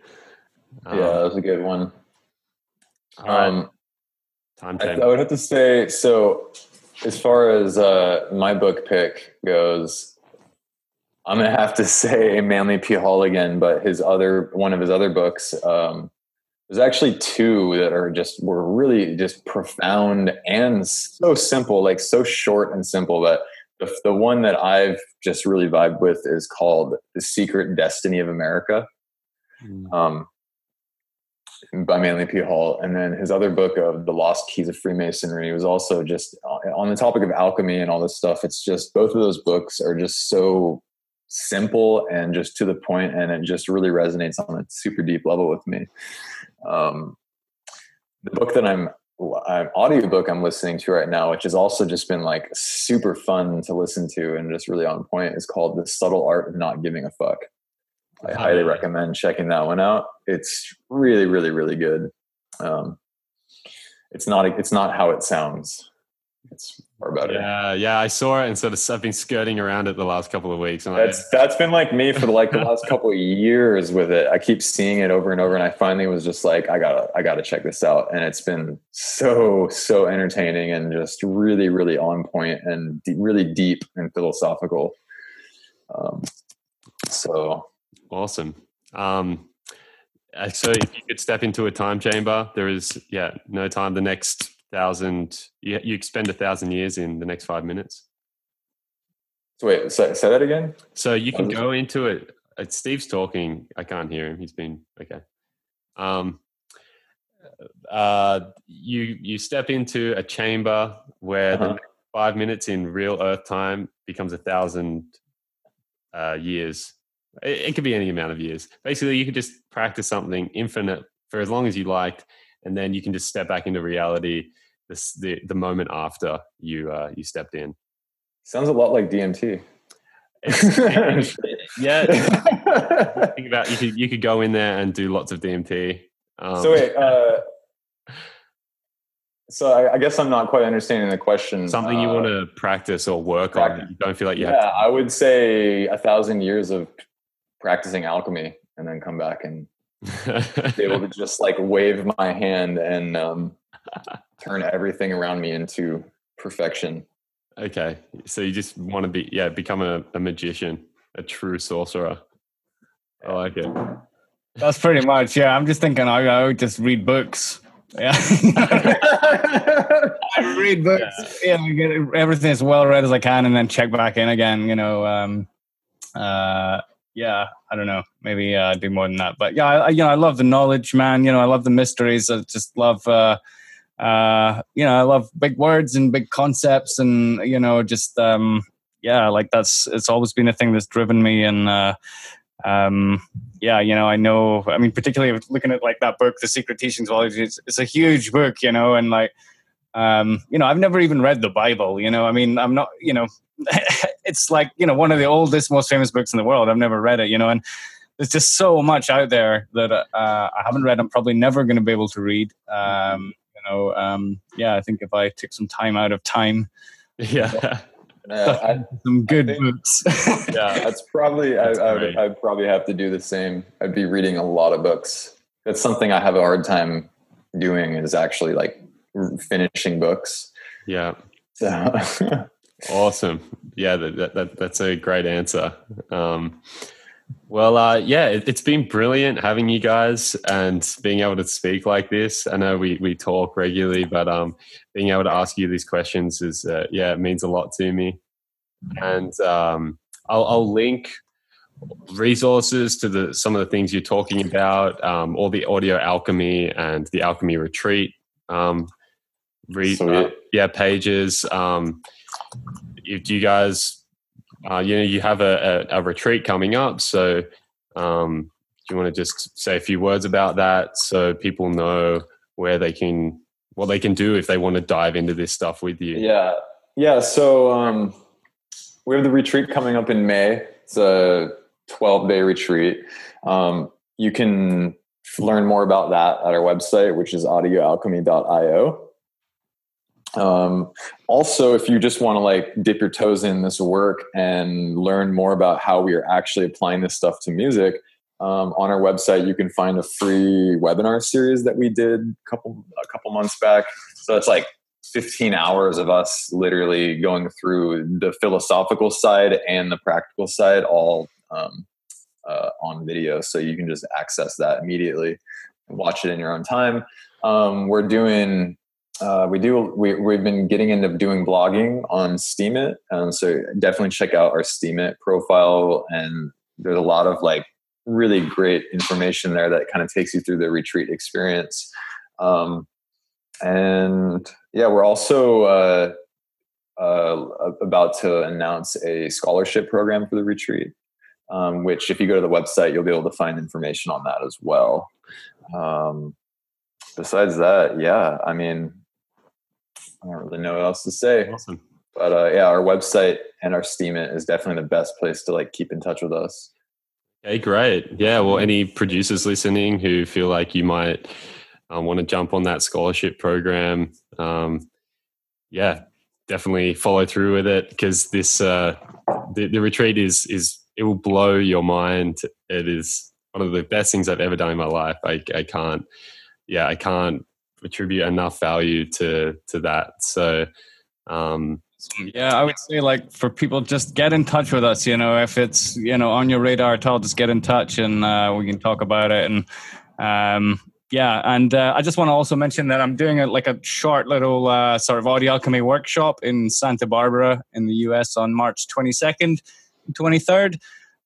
[SPEAKER 6] Um, yeah that was a good one um, Time I, I, would have to say so. As far as uh, my book pick goes, I'm gonna have to say Manly P. Hall again, but his other one of his other books. Um, there's actually two that are just were really just profound and so simple, like so short and simple that the, the one that I've just really vibed with is called The Secret Destiny of America. Mm. Um, by Manly P. Hall. And then his other book of The Lost Keys of Freemasonry was also just on the topic of alchemy and all this stuff. It's just both of those books are just so simple and just to the point, and it just really resonates on a super deep level with me. Um, the book that I'm an audiobook I'm listening to right now, which has also just been like super fun to listen to and just really on point, is called The Subtle Art of Not Giving a Fuck. I highly recommend checking that one out. It's really, really, really good. Um, it's not it's not how it sounds. It's more better.
[SPEAKER 1] Yeah, yeah. I saw it and sort of I've been skirting around it the last couple of weeks.
[SPEAKER 6] And that's I, that's been like me for like the last couple of years with it. I keep seeing it over and over, and I finally was just like, I gotta I gotta check this out. And it's been so so entertaining and just really really on point and really deep and philosophical. Um, so
[SPEAKER 1] Awesome. Um, uh, so if you could step into a time chamber, there is yeah no time. The next thousand, you, you spend a thousand years in the next five minutes.
[SPEAKER 6] So wait, say, say that again.
[SPEAKER 1] So you can go into it. Uh, Steve's talking. I can't hear him. He's been okay. Um, uh, you you step into a chamber where uh-huh. the five minutes in real Earth time becomes a thousand uh, years it, it could be any amount of years. Basically, you could just practice something infinite for as long as you liked, and then you can just step back into reality this, the the moment after you uh, you stepped in.
[SPEAKER 6] Sounds a lot like DMT.
[SPEAKER 1] yeah. Think about you could you could go in there and do lots of DMT.
[SPEAKER 6] Um, so wait, uh, so I, I guess I'm not quite understanding the question.
[SPEAKER 1] Something you
[SPEAKER 6] Uh,
[SPEAKER 1] want to practice or work on. that You don't feel like you
[SPEAKER 6] yeah, I would say a thousand years of practicing alchemy, and then come back and be able
[SPEAKER 1] to.
[SPEAKER 6] to just like wave my hand and um, turn everything around me into perfection.
[SPEAKER 1] okay, so you just want to be yeah become a, a magician, a true sorcerer. I like it.
[SPEAKER 5] That's pretty much. Yeah, I'm just thinking. I, I would just read books. Yeah, I read books. Yeah, I get everything as well read as I can, and then check back in again. You know, um, uh, yeah. I don't know. Maybe uh, do more than that. But yeah, I, you know, I love the knowledge, man. You know, I love the mysteries. I just love. Uh, uh, you know, I love big words and big concepts, and you know, just um, yeah, like that's it's always been a thing that's driven me, and uh, um, yeah, you know, I know. I mean, particularly looking at like that book, The Secret Teachings of All Ages, it's, it's a huge book, you know, and like, um, you know, I've never even read the Bible. You know, I mean, I'm not, you know, it's like you know one of the oldest, most famous books in the world. I've never read it, you know, and there's just so much out there that uh, I haven't read. I'm probably never going to be able to read. Um, you know, um, yeah, I think if I took some time out of time,
[SPEAKER 1] Yeah,
[SPEAKER 6] Yeah, I,
[SPEAKER 5] some good
[SPEAKER 6] think-
[SPEAKER 5] books.
[SPEAKER 6] yeah, that's probably I,
[SPEAKER 1] That's
[SPEAKER 6] I
[SPEAKER 1] great.
[SPEAKER 6] would I'd probably have to do the same. I'd be reading a lot of books. That's something I have a hard time doing. Is actually like finishing books.
[SPEAKER 1] yeah,
[SPEAKER 6] So
[SPEAKER 1] awesome. Yeah, that, that, that that's a great answer. Um, well, uh, yeah, it, it's been brilliant having you guys and being able to speak like this. I know we we talk regularly, but um, being able to ask you these questions is uh, yeah, it means a lot to me. And um, I'll, I'll link resources to the some of the things you're talking about, um, all the audio alchemy and the alchemy retreat. Um, read, uh, yeah, pages. Um, if you guys, uh, you know, you have a, a, a retreat coming up, so um, do you want to just say a few words about that so people know where they can, what they can do if they want to dive into this stuff with you?
[SPEAKER 6] yeah, yeah. So um, we have the retreat coming up in May. It's a 12 day retreat. Um, you can learn more about that at our website, which is audioalchemy.io. Um, also, if you just want to like dip your toes in this work and learn more about how we are actually applying this stuff to music, um, on our website you can find a free webinar series that we did a couple a couple months back. So it's like 15 hours of us literally going through the philosophical side and the practical side all um, uh, on video. So you can just access that immediately and watch it in your own time. Um, we're doing uh, we do we, we've been getting into doing blogging on steemit um, so definitely check out our steemit profile and there's a lot of like really great information there that kind of takes you through the retreat experience. Um, and yeah we're also uh, uh, about to announce a scholarship program for the retreat um, which if you go to the website you'll be able to find information on that as well. Um, besides that yeah i mean I don't really know what else to say.
[SPEAKER 1] Awesome.
[SPEAKER 6] But uh, yeah, our website and our Steemit is definitely the best place to like keep in touch with us.
[SPEAKER 1] Okay, great. Yeah. Well, any producers listening who feel like you might um, want to jump on that scholarship program, um, yeah, definitely follow through with it because this uh, the, the retreat is is it will blow your mind. It is one of the best things I've ever done in my life. I I can't, yeah, I can't attribute enough value to to that. So. Um,
[SPEAKER 5] Yeah, I would say like for people, just get in touch with us. You know, if it's you know on your radar at all, just get in touch and uh, we can talk about it. And um, yeah, and uh, I just want to also mention that I'm doing a, like a short little uh, sort of audio alchemy workshop in Santa Barbara in the U.S. on March 22nd, 23rd.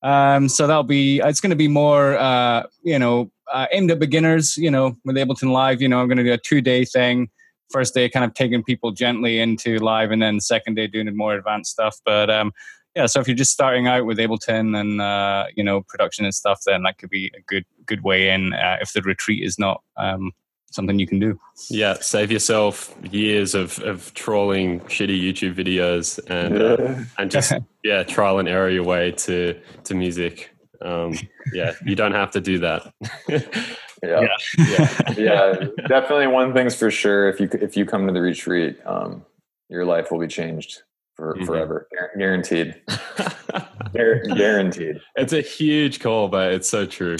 [SPEAKER 5] Um, so that'll be it's going to be more uh, you know uh, aimed at beginners. You know, with Ableton Live. You know, I'm going to do a two day thing first day kind of taking people gently into live and then second day doing more advanced stuff but um yeah so if you're just starting out with ableton and uh you know production and stuff then that could be a good good way in uh, if the retreat is not um something you can do
[SPEAKER 1] Yeah, save yourself years of, of trawling shitty YouTube videos and uh, and just yeah trial and error your way to to music. Um, yeah, you don't have to do that.
[SPEAKER 6] Yeah.
[SPEAKER 1] Yeah.
[SPEAKER 6] yeah, definitely. One thing's for sure: if you if you come to the retreat, um, your life will be changed for
[SPEAKER 1] Mhm.
[SPEAKER 6] forever, guaranteed. Guaranteed.
[SPEAKER 1] it's a huge call, but it's so true.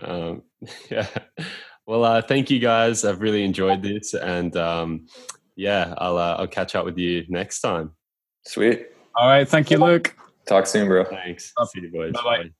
[SPEAKER 1] Um, yeah. Well, uh, thank you guys. I've really enjoyed this, and um, yeah, I'll uh, I'll catch up with you next time.
[SPEAKER 6] Sweet.
[SPEAKER 5] All right. Thank you, Luke.
[SPEAKER 6] Talk soon, bro.
[SPEAKER 1] Thanks.
[SPEAKER 5] Up.
[SPEAKER 1] See you boys.
[SPEAKER 5] Bye-bye.
[SPEAKER 1] Bye.